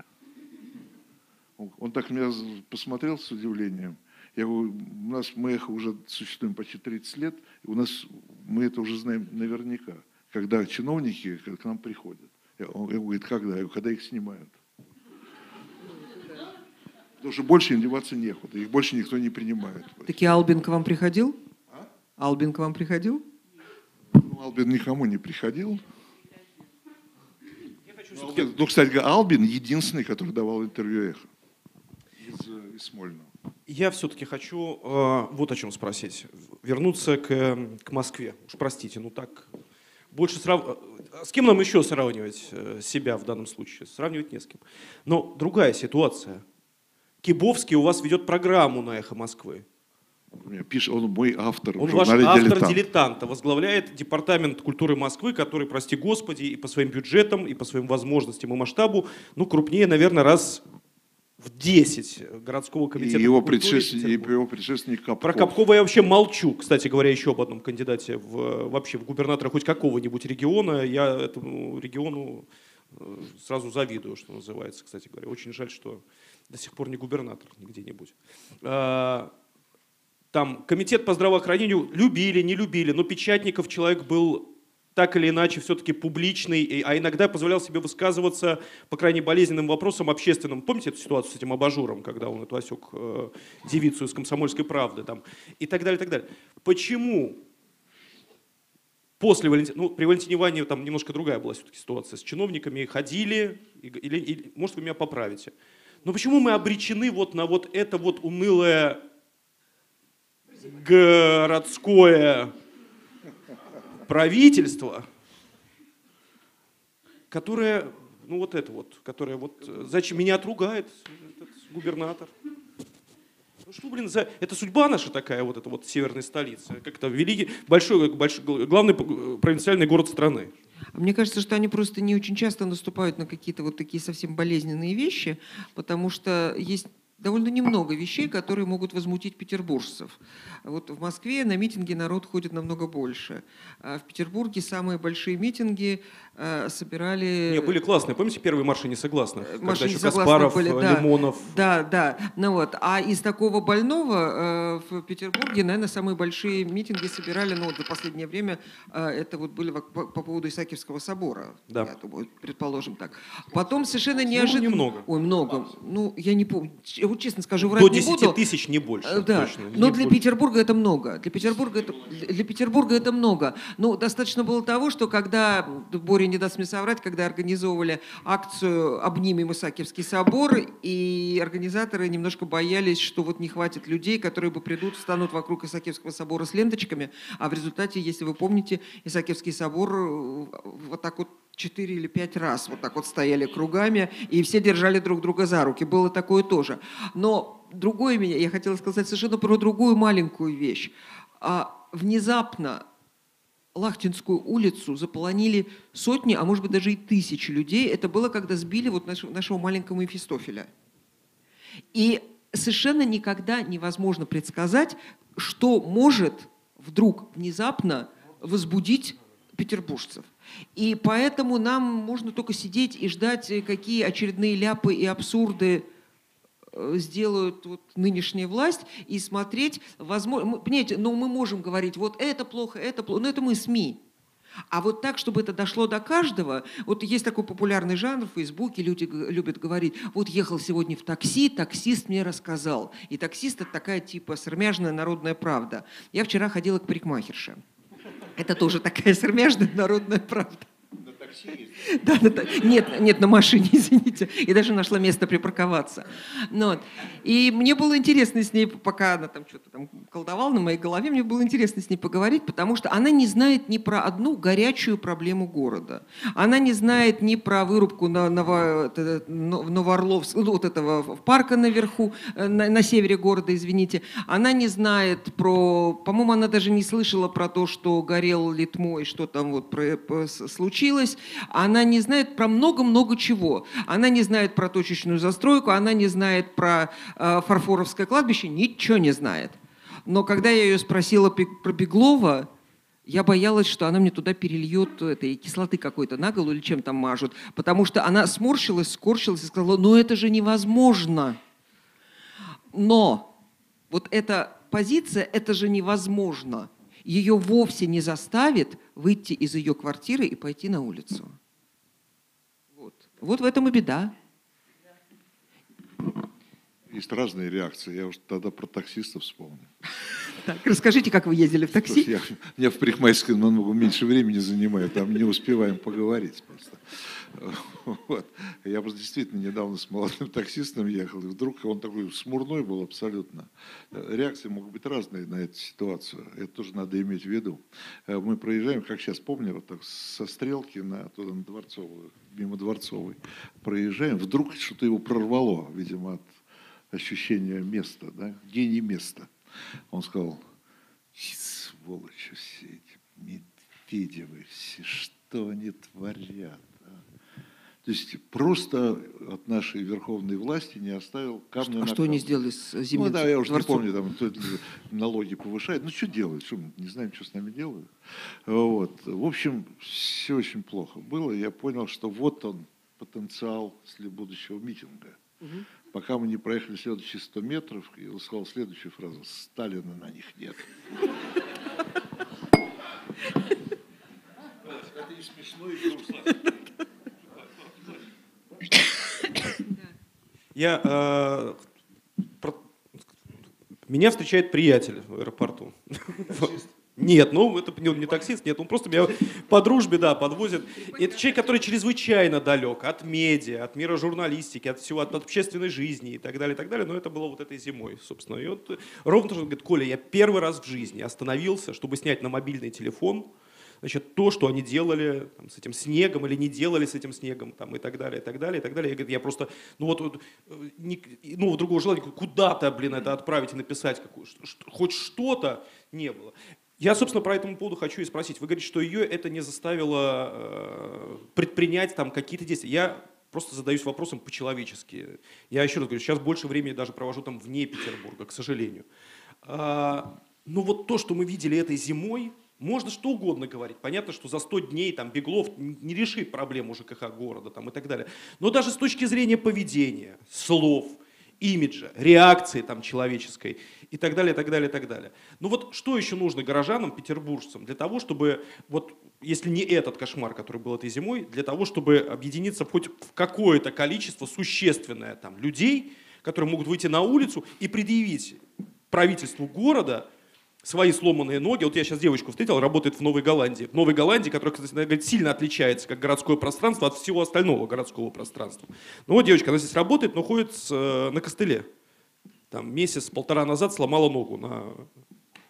Он, так меня посмотрел с удивлением. Я говорю, у нас мы эхо уже существуем почти 30 лет, и у нас мы это уже знаем наверняка, когда чиновники к нам приходят. Я- Он я говорю, когда? Я говорю, когда их снимают. Потому что больше им деваться некуда, их больше никто не принимает. Таки Албин к вам приходил? Албин к вам приходил? Ну, Албин никому не приходил. Ну, Ну, кстати говоря, Албин единственный, который давал интервью «Эхо» из, э, из Смольного. Я все-таки хочу э, вот о чем спросить. Вернуться к, к Москве. Уж простите, ну так. Больше срав... э, С кем нам еще сравнивать э, себя в данном случае? Сравнивать не с кем. Но другая ситуация. Кибовский у вас ведет программу на «Эхо Москвы». Пишет, он мой автор. Он ваш автор «Дилетант». дилетанта, возглавляет департамент культуры Москвы, который, прости господи, и по своим бюджетам, и по своим возможностям и масштабу, ну, крупнее, наверное, раз в 10 городского И комитета его по культуре предшественник, и его предшественник Капков. Про Капкова я вообще молчу. Кстати говоря, еще об одном кандидате в, вообще в губернатора хоть какого-нибудь региона. Я этому региону э, сразу завидую, что называется, кстати говоря. Очень жаль, что до сих пор не губернатор нигде-нибудь. А, Там комитет по здравоохранению любили, не любили, но Печатников человек был так или иначе все-таки публичный, а иногда позволял себе высказываться по крайне болезненным вопросам общественным. Помните эту ситуацию с этим абажуром, когда он эту осек э, девицу из «Комсомольской правды» там, и так далее, и так далее. Почему после Валентина, ну, при Валентине Ивановне там немножко другая была все-таки ситуация, с чиновниками ходили, или, или- может, вы меня поправите. Но почему мы обречены вот на вот это вот унылое городское правительство, которое, ну вот это вот, которое вот, э, зачем меня отругает этот губернатор? Ну что, блин, за... это судьба наша такая, вот эта вот северной столицы, как-то великий, большой, большой, главный провинциальный город страны. Мне кажется, что они просто не очень часто наступают на какие-то вот такие совсем болезненные вещи, потому что есть довольно немного вещей, которые могут возмутить петербуржцев. Вот в Москве на митинги народ ходит намного больше. А в Петербурге самые большие митинги э, собирали... Не, были классные, помните первые марши несогласных? Э, Когда марши еще несогласных Каспаров, были, э, да. Лимонов. Да, да. Ну вот. А из такого больного в Петербурге, наверное, самые большие митинги собирали, ну вот за последнее время, это вот были по, по поводу Исаакиевского собора, Да. я думаю, предположим так. Потом совершенно неожиданно... немного. Ой, много. Ну, я не помню. Вот честно скажу, врать До не 10 буду. тысяч, не больше. Э, Да, точно, но не для больше. Петербурга это много. Для Петербурга это, для Петербурга это много. Ну, достаточно было того, что когда, Боря не даст мне соврать, когда организовывали акцию «Обнимем Исаакиевский собор», и организаторы немножко боялись, что вот не хватит людей, которые бы придут, встанут вокруг Исаакиевского собора с ленточками, а в результате, если вы помните, Исаакиевский собор э, вот так вот четыре или пять раз вот так вот стояли кругами, и все держали друг друга за руки. Было такое тоже. Но другое меня, я хотела сказать совершенно про другую маленькую вещь. А, внезапно Лахтинскую улицу заполонили сотни, а может быть даже и тысячи людей. Это было, когда сбили вот нашего, нашего маленького Мефистофеля. И совершенно никогда невозможно предсказать, что может вдруг внезапно возбудить петербуржцев. И поэтому нам можно только сидеть и ждать, э, какие очередные ляпы и абсурды э, сделают вот нынешняя власть и смотреть, возможно, понимаете, но мы можем говорить, вот это плохо, это плохо, но это мы СМИ. А вот так, чтобы это дошло до каждого, вот есть такой популярный жанр в Фейсбуке, люди любят говорить, вот ехал сегодня в такси, таксист мне рассказал. И таксист это такая типа сырмяжная народная правда. Я вчера ходила к парикмахерше. Это тоже такая сырмяжная народная правда. Да, на та- нет, нет, на машине, извините. И даже нашла место припарковаться. Ну, вот. И мне было интересно с ней, пока она там что-то там колдовала на моей голове, мне было интересно с ней поговорить, потому что она не знает ни про одну горячую проблему города. Она не знает ни про вырубку на, это, Но- Новоорловск, ну, вот этого парка наверху, э, на, на севере города, извините. Она не знает про... По-моему, она даже не слышала про то, что горел Литмо и что там вот про- по- с- случилось. Она не знает про много-много чего. Она не знает про точечную застройку, она не знает про э, Фарфоровское кладбище, ничего не знает. Но когда я ее спросила про Беглова, я боялась, что она мне туда перельет этой кислоты какой-то на голову или чем там мажут. Потому что она сморщилась, скорчилась и сказала, ну это же невозможно. Но вот эта позиция, это же невозможно. Ее вовсе не заставит выйти из ее квартиры и пойти на улицу. Вот, вот в этом и беда. Есть разные реакции. Я уж тогда про таксистов вспомнил. Так, расскажите, как вы ездили в такси? я, меня в парикмахерской намного меньше времени занимает, там не успеваем поговорить просто. Вот. Я просто действительно недавно с молодым таксистом ехал, и вдруг он такой смурной был абсолютно. Реакции могут быть разные на эту ситуацию, это тоже надо иметь в виду. Э, Мы проезжаем, как сейчас помню, вот так со стрелки на, туда, на Дворцовую, мимо Дворцовой, проезжаем, вдруг что-то его прорвало, видимо, от ощущения места, да, гений места. Он сказал, сволочи все эти Медведевы, все, что они творят. То есть просто от нашей верховной власти не оставил камня А на что камне. они сделали с зимним Ну да, я уже дворцом? не помню, там налоги повышает. Ну что делают? Что, мы не знаем, что с нами делают? Вот. В общем, все очень плохо было. Я понял, что вот он, потенциал для будущего митинга. Пока мы не проехали следующие 100 метров, я сказал следующую фразу. Сталина на них нет. Это и смешно, и грустно. Я, э, про- меня встречает приятель в аэропорту. Нет, ну это не, не таксист, нет, он просто меня по дружбе, да, подвозит. Это человек, который чрезвычайно далек от медиа, от мира журналистики, от всего, от общественной жизни и так далее, и так далее. Но это было вот этой зимой, собственно. И вот ровно то, что он говорит, Коля, я первый раз в жизни остановился, чтобы снять на мобильный телефон значит, то, что они делали там, с этим снегом или не делали с этим снегом, там, и так далее, и так далее, и так далее. Я, говорю, я просто, ну вот, вот, э, не- ну, другого желания, куда-то, блин, это отправить и написать, какую, что- хоть что-то не было. Я, собственно, про этому поводу хочу и спросить. Вы говорите, что ее это не заставило э, предпринять там какие-то действия. Я просто задаюсь вопросом по-человечески. Я еще раз говорю, сейчас больше времени даже провожу там вне Петербурга, к сожалению. А, но вот то, что мы видели этой зимой, можно что угодно говорить. Понятно, что за 100 дней там Беглов не решит проблему ЖКХ города там, и так далее. Но даже с точки зрения поведения, слов, имиджа, реакции там человеческой и так далее, и так далее, и так далее. Ну вот что еще нужно горожанам, петербуржцам для того, чтобы, вот если не этот кошмар, который был этой зимой, для того, чтобы объединиться хоть в какое-то количество существенное там людей, которые могут выйти на улицу и предъявить правительству города свои сломанные ноги. Вот я сейчас девочку встретил, работает в Новой Голландии. В Новой Голландии, которая, кстати, говорит, сильно отличается как городское пространство от всего остального городского пространства. Ну вот девочка, она здесь работает, но ходит с, э, на костыле. Там месяц-полтора назад сломала ногу на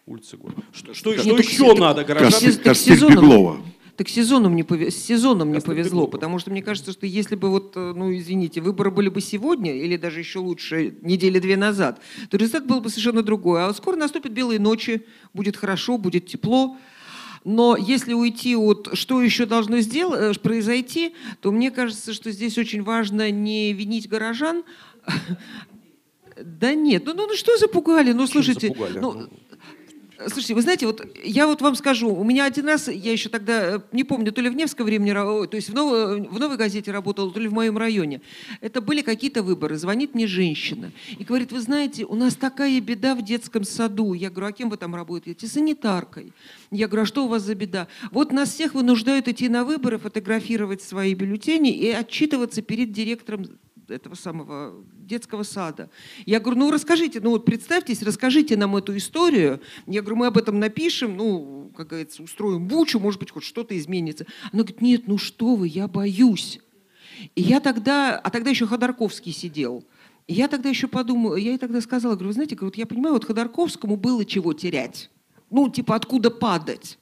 улице города. Что, что, Нет, что так еще се- надо так горожанам? так Костыль Беглова. Так сезоном не пове- с сезоном не повезло, потому что мне кажется, что если бы вот, э, ну извините, выборы были бы сегодня или даже еще лучше недели две назад, то результат был бы совершенно другой. А вот скоро наступят белые ночи, будет хорошо, будет тепло. Но если уйти от что еще должно сделать, произойти, то мне кажется, что здесь очень важно не винить горожан. Да нет, ну, ну, ну что запугали? Ну слушайте, запугали? ну, Слушайте, вы знаете, вот я вот вам скажу, у меня один раз, я еще тогда, э, не помню, то ли в Невском времени, то есть в, новой, в новой газете работала, то ли в моем районе. Это были какие-то выборы. Звонит мне женщина и говорит, вы знаете, у нас такая беда в детском саду. Я говорю, а кем вы там работаете? Санитаркой. Я говорю, а что у вас за беда? Вот нас всех вынуждают идти на выборы, фотографировать свои бюллетени и отчитываться перед директором этого самого детского сада. Я говорю, ну расскажите, ну вот представьтесь, расскажите нам эту историю. Я говорю, мы об этом напишем, ну, как говорится, устроим бучу, может быть, хоть что-то изменится. Она говорит, нет, ну что вы, я боюсь. И я тогда, а тогда еще Ходорковский сидел. И я тогда еще подумала, я ей тогда сказала, говорю, вы знаете, говорю, я понимаю, вот Ходорковскому было чего терять. Ну, типа, откуда падать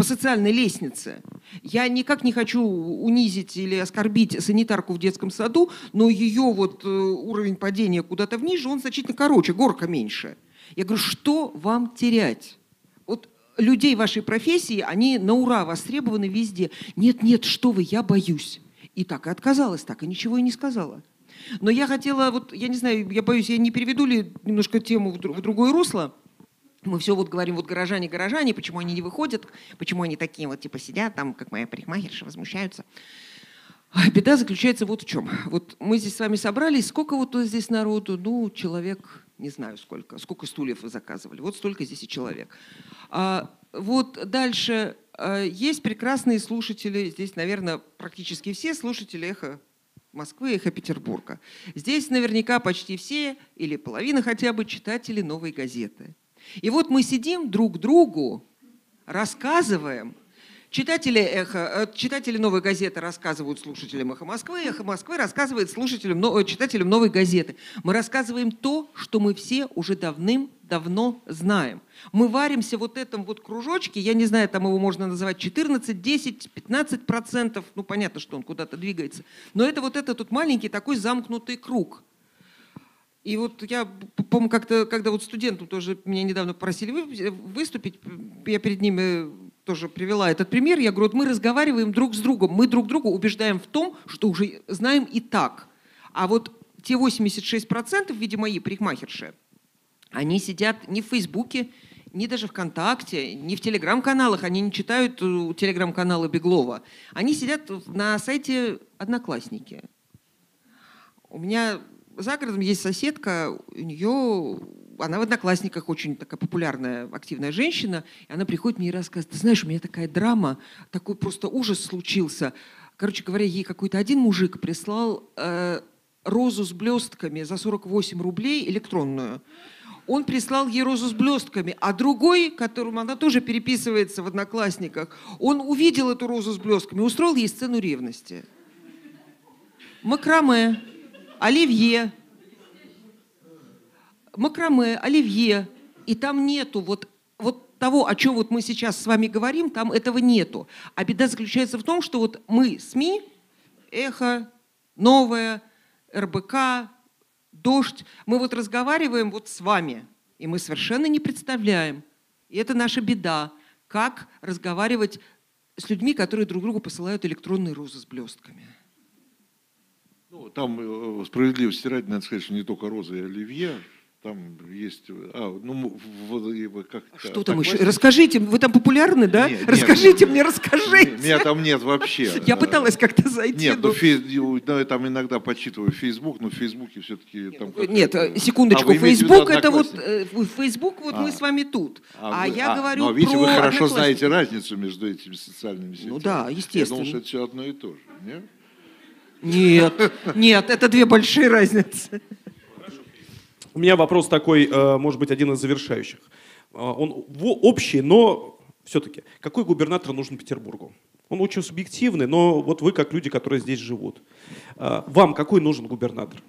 по социальной лестнице. Я никак не хочу унизить или оскорбить санитарку в детском саду, но ее вот э, уровень падения куда-то вниже, он значительно короче, горка меньше. Я говорю, что вам терять? Вот людей вашей профессии, они на ура востребованы везде. Нет, нет, что вы, я боюсь. И так и отказалась, так и ничего и не сказала. Но я хотела, вот, я не знаю, я боюсь, я не переведу ли немножко тему в, в другое русло. Мы все вот говорим, вот горожане, горожане, почему они не выходят, почему они такие вот типа сидят там, как моя парикмахерша, возмущаются. А беда заключается вот в чем. Вот мы здесь с вами собрались, сколько вот здесь народу? Ну, человек, не знаю сколько. Сколько стульев вы заказывали? Вот столько здесь и человек. А, вот дальше а, есть прекрасные слушатели, здесь, наверное, практически все слушатели эхо Москвы, эхо Петербурга. Здесь наверняка почти все или половина хотя бы читатели новой газеты. И вот мы сидим друг другу, рассказываем. Читатели, эхо, э, читатели новой газеты рассказывают слушателям эхо Москвы, эхо Москвы рассказывает слушателям, э, читателям новой газеты. Мы рассказываем то, что мы все уже давным-давно знаем. Мы варимся вот этом вот кружочке, я не знаю, там его можно называть 14, 10, 15 процентов, ну понятно, что он куда-то двигается, но это вот этот тут маленький такой замкнутый круг. И вот я, помню, как-то, когда вот студентам тоже меня недавно просили выступить, я перед ними тоже привела этот пример. Я говорю, вот мы разговариваем друг с другом, мы друг друга убеждаем в том, что уже знаем и так. А вот те 86% в виде моей парикмахерши, они сидят не в Фейсбуке, не даже ВКонтакте, не в телеграм-каналах, они не читают э, телеграм-каналы Беглова. Они сидят на сайте Одноклассники. У меня за городом есть соседка, у нее, она в Одноклассниках очень такая популярная, активная женщина, и она приходит мне и рассказывает, ты знаешь, у меня такая драма, такой просто ужас случился. Короче говоря, ей какой-то один мужик прислал э, розу с блестками за 48 рублей электронную. Он прислал ей розу с блестками, а другой, которым она тоже переписывается в Одноклассниках, он увидел эту розу с блестками, устроил ей сцену ревности. Макраме оливье, макраме, оливье. И там нету вот, вот того, о чем вот мы сейчас с вами говорим, там этого нету. А беда заключается в том, что вот мы, СМИ, Эхо, Новое, РБК, Дождь, мы вот разговариваем вот с вами, и мы совершенно не представляем, и это наша беда, как разговаривать с людьми, которые друг другу посылают электронные розы с блестками. Ну, там э, справедливости ради, надо сказать, что не только Роза и Оливье, там есть... А, ну, в, как Что там еще? Расскажите, вы там популярны, да? Нет, расскажите нет, мне, расскажите. Меня там нет вообще. Я пыталась как-то зайти. Нет, но... ну, фей... ну, я там иногда почитываю Facebook, но в Фейсбуке все-таки... Там ну, нет э, секундочку, а, Facebook это вот... Э, Facebook вот а. мы с вами тут. А, а вы... я а, говорю но, видите, вы хорошо знаете разницу между этими социальными сетями. Ну да, естественно. Я думал, что это все одно и то же, нет? Нет, нет, это две большие разницы. У меня вопрос такой, э, может быть, один из завершающих. Э, он общий, но все-таки. Какой губернатор нужен Петербургу? Он очень субъективный, но вот вы, как люди, которые здесь живут. Э, вам какой нужен губернатор?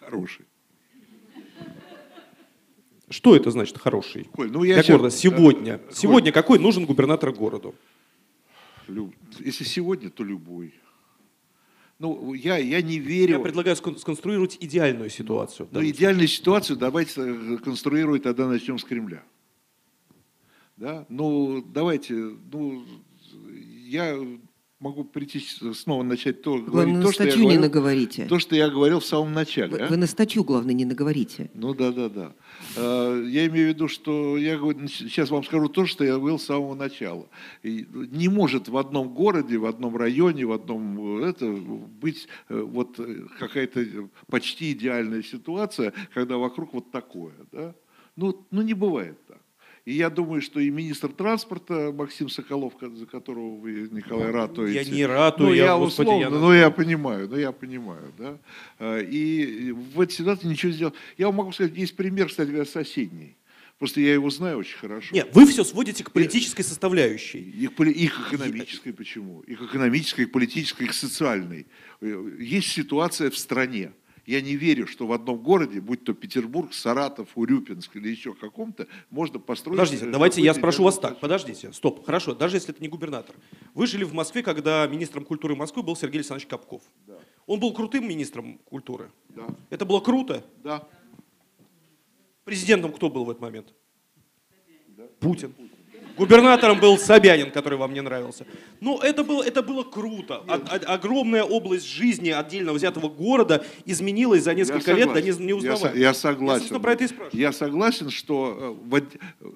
Хороший. Что это значит хороший? Коль, ну я Для города. Сегодня. Коль. Сегодня какой нужен губернатор городу? Если сегодня, то любой. Ну, я, я не верю... Я предлагаю сконструировать идеальную ситуацию. Ну, идеальную ситуацию давайте э, конструировать, тогда начнем с Кремля. Да? Ну, давайте, ну, я могу прийти снова начать то, главное, говорить то, что я говорил, не наговорите. То, что я говорил в самом начале. Вы, а? вы на статью, главное, не наговорите. Ну да, да, да. А, я имею в виду, что я сейчас вам скажу то, что я говорил с самого начала. Не может в одном городе, в одном районе, в одном э, это быть э, вот э, какая-то почти идеальная ситуация, когда вокруг вот такое. Да? Ну, ну не бывает так. И я думаю, что и министр транспорта Максим Соколов, за которого вы, Николай, ратуете. Я не ратую, ну, я, я условно, я... Ну, я понимаю, ну, я понимаю, да. А, и в этой ситуации ничего сделать. Я вам могу сказать, есть пример, кстати говоря, соседний. Просто я его знаю очень хорошо. Нет, вы все сводите к политической составляющей. Их, их экономической почему? Их экономической, их политической, их социальной. Э, есть ситуация в стране я не верю, что в одном городе, будь то Петербург, Саратов, Урюпинск или еще каком-то, можно построить... Подождите, давайте я спрошу вас так. Подождите, стоп, хорошо, даже если это не губернатор. Вы жили в Москве, когда министром культуры Москвы был Сергей Александрович Капков. Да. Он был крутым министром культуры. Да. Это было круто? Да. Президентом кто был в этот момент? Да. Путин. Путин. Губернатором был Собянин, который вам не нравился. Но это было, это было круто. О, о, огромная область жизни отдельно взятого города изменилась за несколько лет до неузнаваемости. Я, я согласен. Я, Я согласен, что э,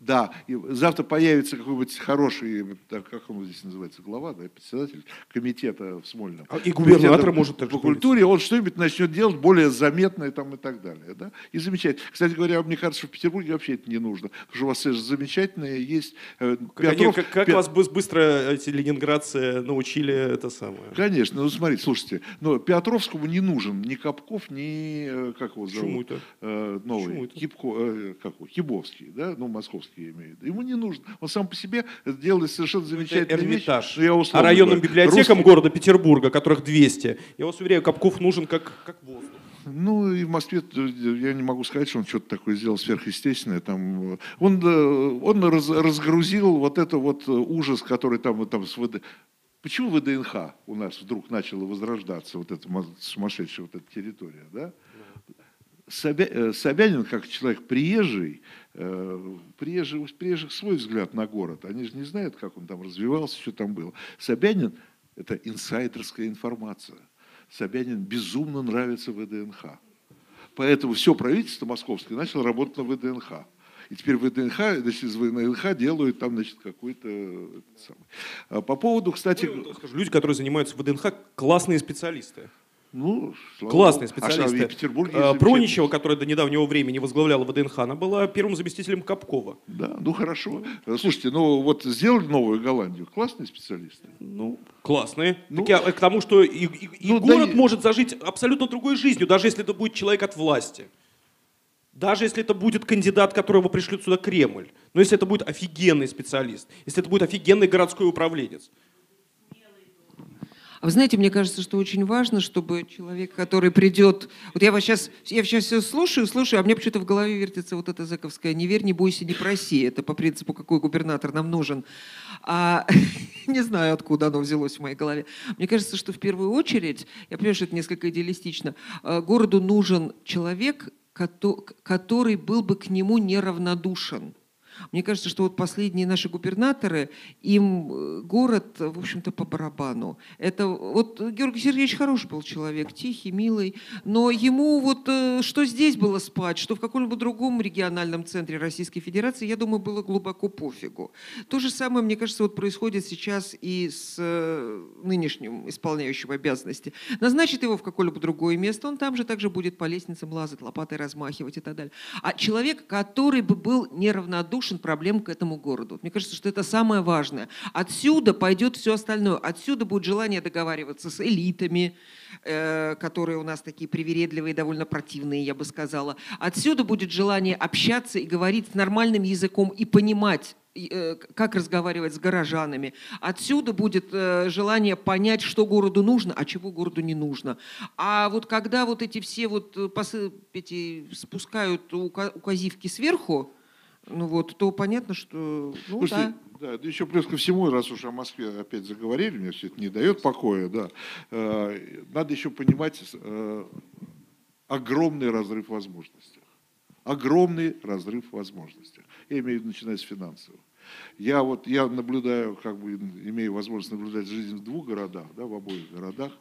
да, завтра появится какой-нибудь хороший, так, как он здесь называется, глава, да, председатель комитета в Смольном. А и губернатор может так По культуре он что-нибудь начнет делать более заметное там и так далее. Да? И замечательно. Кстати говоря, мне кажется, что в Петербурге вообще это не нужно, потому что у вас есть замечательные есть... Э, Петров, как, как Пет... вас быстро эти ленинградцы научили это самое? Конечно, ну смотрите, слушайте, но Петровскому не нужен ни Капков, ни, э, как его зовут? Почему это? Э, новый, Почему это? Хипко, э, как его, Хибовский, да, ну, Московский Московский я имею в виду. Ему не нужно. Он сам по себе делает совершенно замечательные Эрмитаж. вещи. Ну, я а районным библиотекам русский... города Петербурга, которых 200, я вас уверяю, Капков нужен как, как воздух. Ну, и в Москве я не могу сказать, что он что-то такое сделал сверхъестественное. Там, он он раз, разгрузил вот это вот ужас, который там, там с ВД Почему ВДНХ у нас вдруг начала возрождаться, вот эта сумасшедшая вот эта территория, да? Собя, Собянин, как человек приезжий, приезжий, у приезжих свой взгляд на город. Они же не знают, как он там развивался, что там было. Собянин – это инсайдерская информация. Собянин безумно нравится ВДНХ. Поэтому все правительство московское начало работать на ВДНХ. И теперь ВДНХ, значит, из ВДНХ делают там, значит, какой-то... А по поводу, кстати... Ну, скажу, люди, которые занимаются ВДНХ, классные специалисты. Ну, Классные специалисты. А в Петербурге а, которая до недавнего времени возглавляла ВДНХ, она была первым заместителем Капкова. Да, ну хорошо. Слушайте, ну вот сделали Новую Голландию. Классные специалисты. Ну, классные. Ну, так я к тому, что и, и, ну, город да, может зажить абсолютно другой жизнью, даже если это будет человек от власти. Даже если это будет кандидат, которого пришлют сюда Кремль. Но если это будет офигенный специалист, если это будет офигенный городской управленец. А вы знаете, мне кажется, что очень важно, чтобы человек, который придет... Вот я вас сейчас, я сейчас все слушаю, слушаю, а мне почему-то в голове вертится вот эта заковская «не верь, не бойся, не проси». Это по принципу, какой губернатор нам нужен. А, не знаю, откуда оно взялось в моей голове. Мне кажется, что в первую очередь, я понимаю, что это несколько идеалистично, а, городу нужен человек, который был бы к нему неравнодушен. Мне кажется, что вот последние наши губернаторы, им э, город, в общем-то, по барабану. Это вот Георгий Сергеевич хороший был человек, тихий, милый, но ему вот э, что здесь было спать, что в каком-либо другом региональном центре Российской Федерации, я думаю, было глубоко пофигу. То же самое, мне кажется, вот происходит сейчас и с э, нынешним исполняющим обязанности. Назначит его в какое-либо другое место, он там же также будет по лестницам лазать, лопатой размахивать и так далее. А человек, который бы был неравнодушен равнодушен проблем к этому городу. Мне кажется, что это самое важное. Отсюда пойдет все остальное. Отсюда будет желание договариваться с элитами, э, которые у нас такие привередливые, довольно противные, я бы сказала. Отсюда будет желание общаться и говорить нормальным языком и понимать э, как разговаривать с горожанами. Отсюда будет э, желание понять, что городу нужно, а чего городу не нужно. А вот когда вот эти все вот эти спускают указивки сверху, ну вот, то понятно, что... Ну, Слушайте, да. да, еще плюс ко всему, раз уж о Москве опять заговорили, мне все это не дает покоя, да, э, надо еще понимать э, огромный разрыв возможностей. Огромный разрыв возможностей. Я имею в виду, начиная с финансовых. Я вот я наблюдаю, как бы имею возможность наблюдать жизнь в двух городах, да, в обоих городах.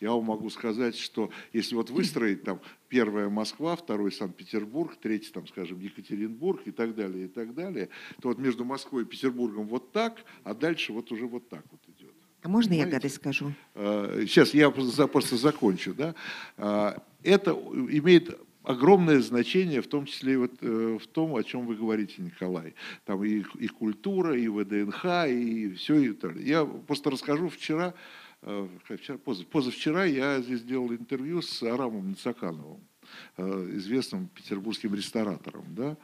Я вам могу сказать, что если вот выстроить там первая Москва, второй Санкт-Петербург, третий там, скажем, Екатеринбург и так далее, и так далее, то вот между Москвой и Петербургом вот так, а дальше вот уже вот так вот идет. А можно Понимаете? я гадость скажу? Сейчас я просто закончу. Да? А, это имеет огромное значение, в том числе вот, э, в том, о чем вы говорите, Николай. Там и, и культура, и ВДНХ, и все это. Я просто расскажу вчера, э, вчера позавчера я здесь делал интервью с Арамом Нацакановым э, известным петербургским ресторатором. Да?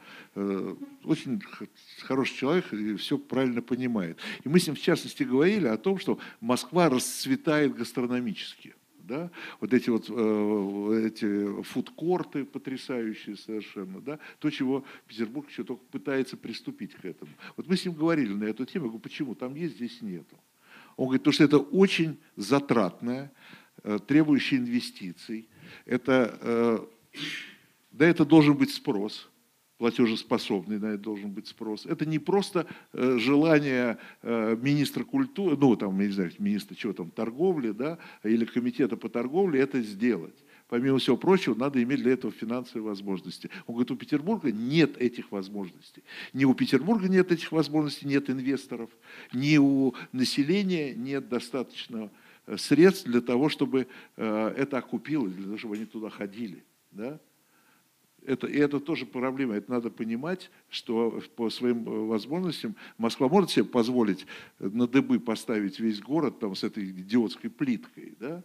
Очень хороший человек и все правильно понимает. И мы с ним в частности говорили о том, что Москва расцветает гастрономически да, вот эти вот э, эти фудкорты потрясающие совершенно, да, то, чего Петербург еще только пытается приступить к этому. Вот мы с ним говорили на эту тему, я говорю, почему, там есть, здесь нету. Он говорит, потому что это очень затратное, э, требующее инвестиций, это, э, да, это должен быть спрос – платежеспособный, на это должен быть спрос. Это не просто э, желание э, министра культуры, ну там, не знаю, министра чего там, торговли, да, или комитета по торговле это сделать. Помимо всего прочего, надо иметь для этого финансовые возможности. Он говорит, у Петербурга нет этих возможностей. Ни у Петербурга нет этих возможностей, нет инвесторов, ни у населения нет достаточно э, средств для того, чтобы это окупилось, для того, чтобы они туда ходили. Да? Это, и это тоже проблема. Это надо понимать, что по своим э, возможностям Москва может себе позволить на дыбы поставить весь город там, с этой идиотской плиткой, да?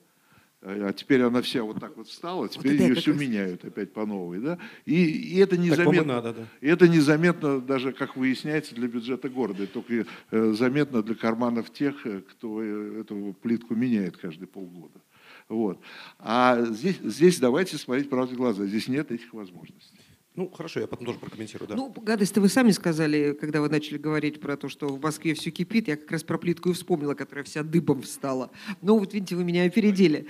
А теперь она вся вот так вот встала, теперь вот ее все раз... меняют опять по новой. Да? И, и это незаметно. Надо, да. И это незаметно даже, как выясняется, для бюджета города. Это только э, заметно для карманов тех, э, кто эту плитку меняет каждые полгода. Вот. А здесь, здесь давайте смотреть правде в глаза. Здесь нет этих возможностей. Ну, хорошо, я потом тоже прокомментирую, да. Ну, гадость-то вы сами сказали, когда вы начали говорить про то, что в Москве все кипит. Я как раз про плитку и вспомнила, которая вся дыбом встала. Ну, вот видите, вы меня опередили.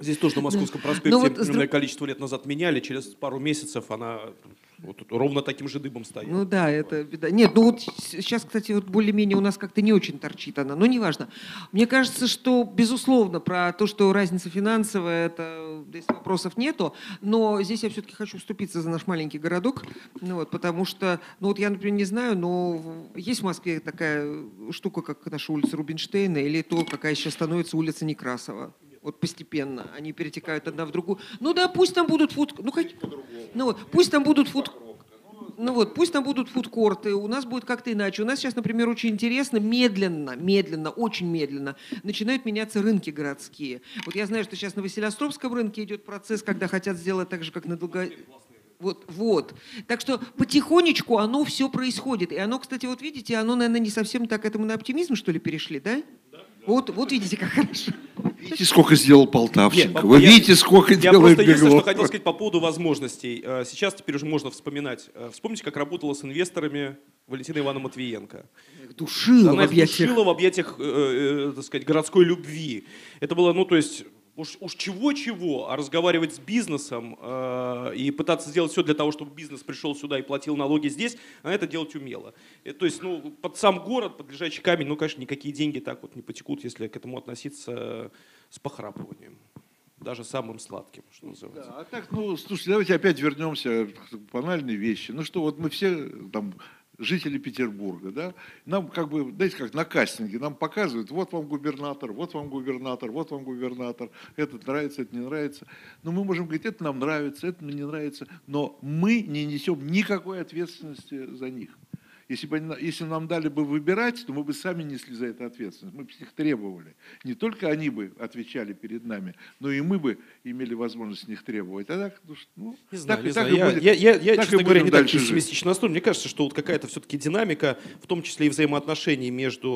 Здесь тоже на Московском проспекте Ну, вот количество лет назад меняли, через пару месяцев она вот тут ровно таким же дыбом стоит. Ну да, это беда. Нет, ну вот сейчас, кстати, вот более-менее у нас как-то не очень торчит она, но неважно. Мне кажется, что, безусловно, про то, что разница финансовая, это здесь вопросов нету, но здесь я все-таки хочу вступиться за наш маленький городок, ну вот, потому что, ну вот я, например, не знаю, но есть в Москве такая штука, как наша улица Рубинштейна, или то, какая сейчас становится улица Некрасова. Вот постепенно они перетекают одна в другую. Ну да, пусть там будут фуд... Ну, хоть... ну вот, пусть там будут фуд... Ну вот, пусть там будут фудкорты, у нас будет как-то иначе. У нас сейчас, например, очень интересно, медленно, медленно, очень медленно начинают меняться рынки городские. Вот я знаю, что сейчас на Василиостровском рынке идет процесс, когда хотят сделать так же, как на Долго... Вот, вот. Так что потихонечку оно все происходит. И оно, кстати, вот видите, оно, наверное, не совсем так этому на оптимизм, что ли, перешли, да? Вот, вот видите, как хорошо. Видите, сколько сделал Полтавченко? Нет, Вы я- видите, сколько Я делает просто единственное, Беглов? что хотел сказать по поводу возможностей. Э, Сейчас теперь уже можно вспоминать. Э, Вспомните, как работала с инвесторами Валентина Ивановна Матвиенко. Душила в Она их объятиях. душила в объятиях, э, э, так сказать, городской любви. Это было, ну, то есть, уж, уж чего-чего, а разговаривать с бизнесом э, и пытаться сделать все для того, чтобы бизнес пришел сюда и платил налоги здесь, она это делать умела. Э, то есть, ну, под сам город, под лежачий камень, ну, конечно, никакие деньги так вот не потекут, если к этому относиться с похрапыванием. Даже самым сладким, что называется. Да, а так, ну, слушайте, давайте опять вернемся к банальной вещи. Ну что, вот мы все там жители Петербурга, да, нам как бы, знаете, как на кастинге, нам показывают, вот вам губернатор, вот вам губернатор, вот вам губернатор, этот нравится, это не нравится. Но мы можем говорить, это нам нравится, это мне не нравится, но мы не несем никакой ответственности за них. Если, бы, они если нам дали бы выбирать, то мы бы сами несли за это ответственность. Мы бы их требовали. Не только они бы отвечали перед нами, но и мы бы имели возможность с них требовать. А так, ну, Не знаю, так, не так знаю. Я, будет. я, я, я, так честно говоря, не так пессимистично настроен. Мне кажется, что вот какая-то все-таки динамика, в том числе и взаимоотношений между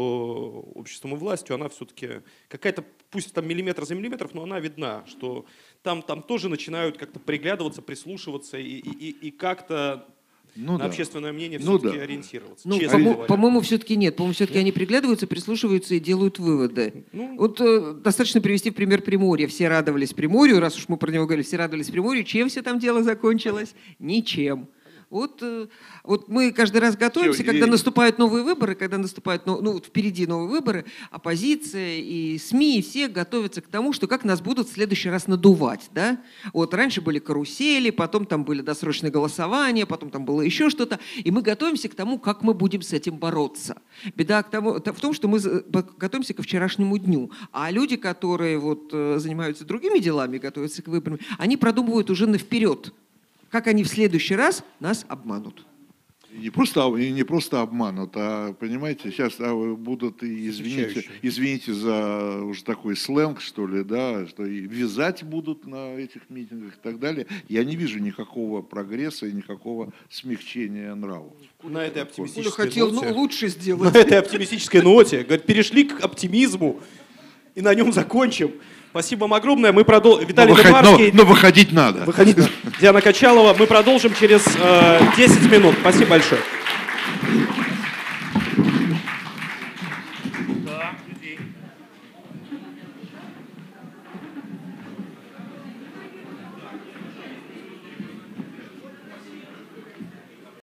обществом и властью, она все-таки какая-то, пусть там миллиметр за миллиметров, но она видна, что там, там тоже начинают как-то приглядываться, прислушиваться и, и- и как-то Ну на да. общественное мнение Ну все-таки да. ориентироваться. Ну, говоря. по-моему, все-таки нет. По-моему, все-таки они приглядываются, прислушиваются и делают выводы. Ну. Вот э, достаточно привести в пример Приморья. Все радовались Приморью, раз уж мы про него говорили, все радовались Приморью. Чем все там дело закончилось? Ничем. Вот, э, вот мы каждый раз готовимся, когда наступают новые выборы, когда наступают, ну, ну, вот впереди новые выборы, оппозиция и СМИ, и все готовятся к тому, что как нас будут в следующий раз надувать, да? Вот раньше были карусели, потом там были досрочные голосования, потом там было еще что-то, и мы готовимся к тому, как мы будем с этим бороться. Беда к тому, в том, что мы за- готовимся ко вчерашнему дню, а люди, которые вот э, занимаются другими делами, готовятся к выборам, они продумывают уже на вперед, как они в следующий раз нас обманут. И не просто, и не просто обманут, а, понимаете, сейчас а, будут, и, извините, извините за уже такой сленг, что ли, да, что и вязать будут на этих митингах и так далее. Я не вижу никакого прогресса и никакого смягчения нравов. На этой Коля оптимистической хотел ну, ноте- лучше на сделать. этой оптимистической ноте. Говорит, перешли к оптимизму и на нем закончим. Спасибо вам огромное. Мы продол... Виталий но выход... Но, но выходить надо. Выходить надо. Диана Качалова. Мы продолжим через э, 10 минут. Спасибо большое.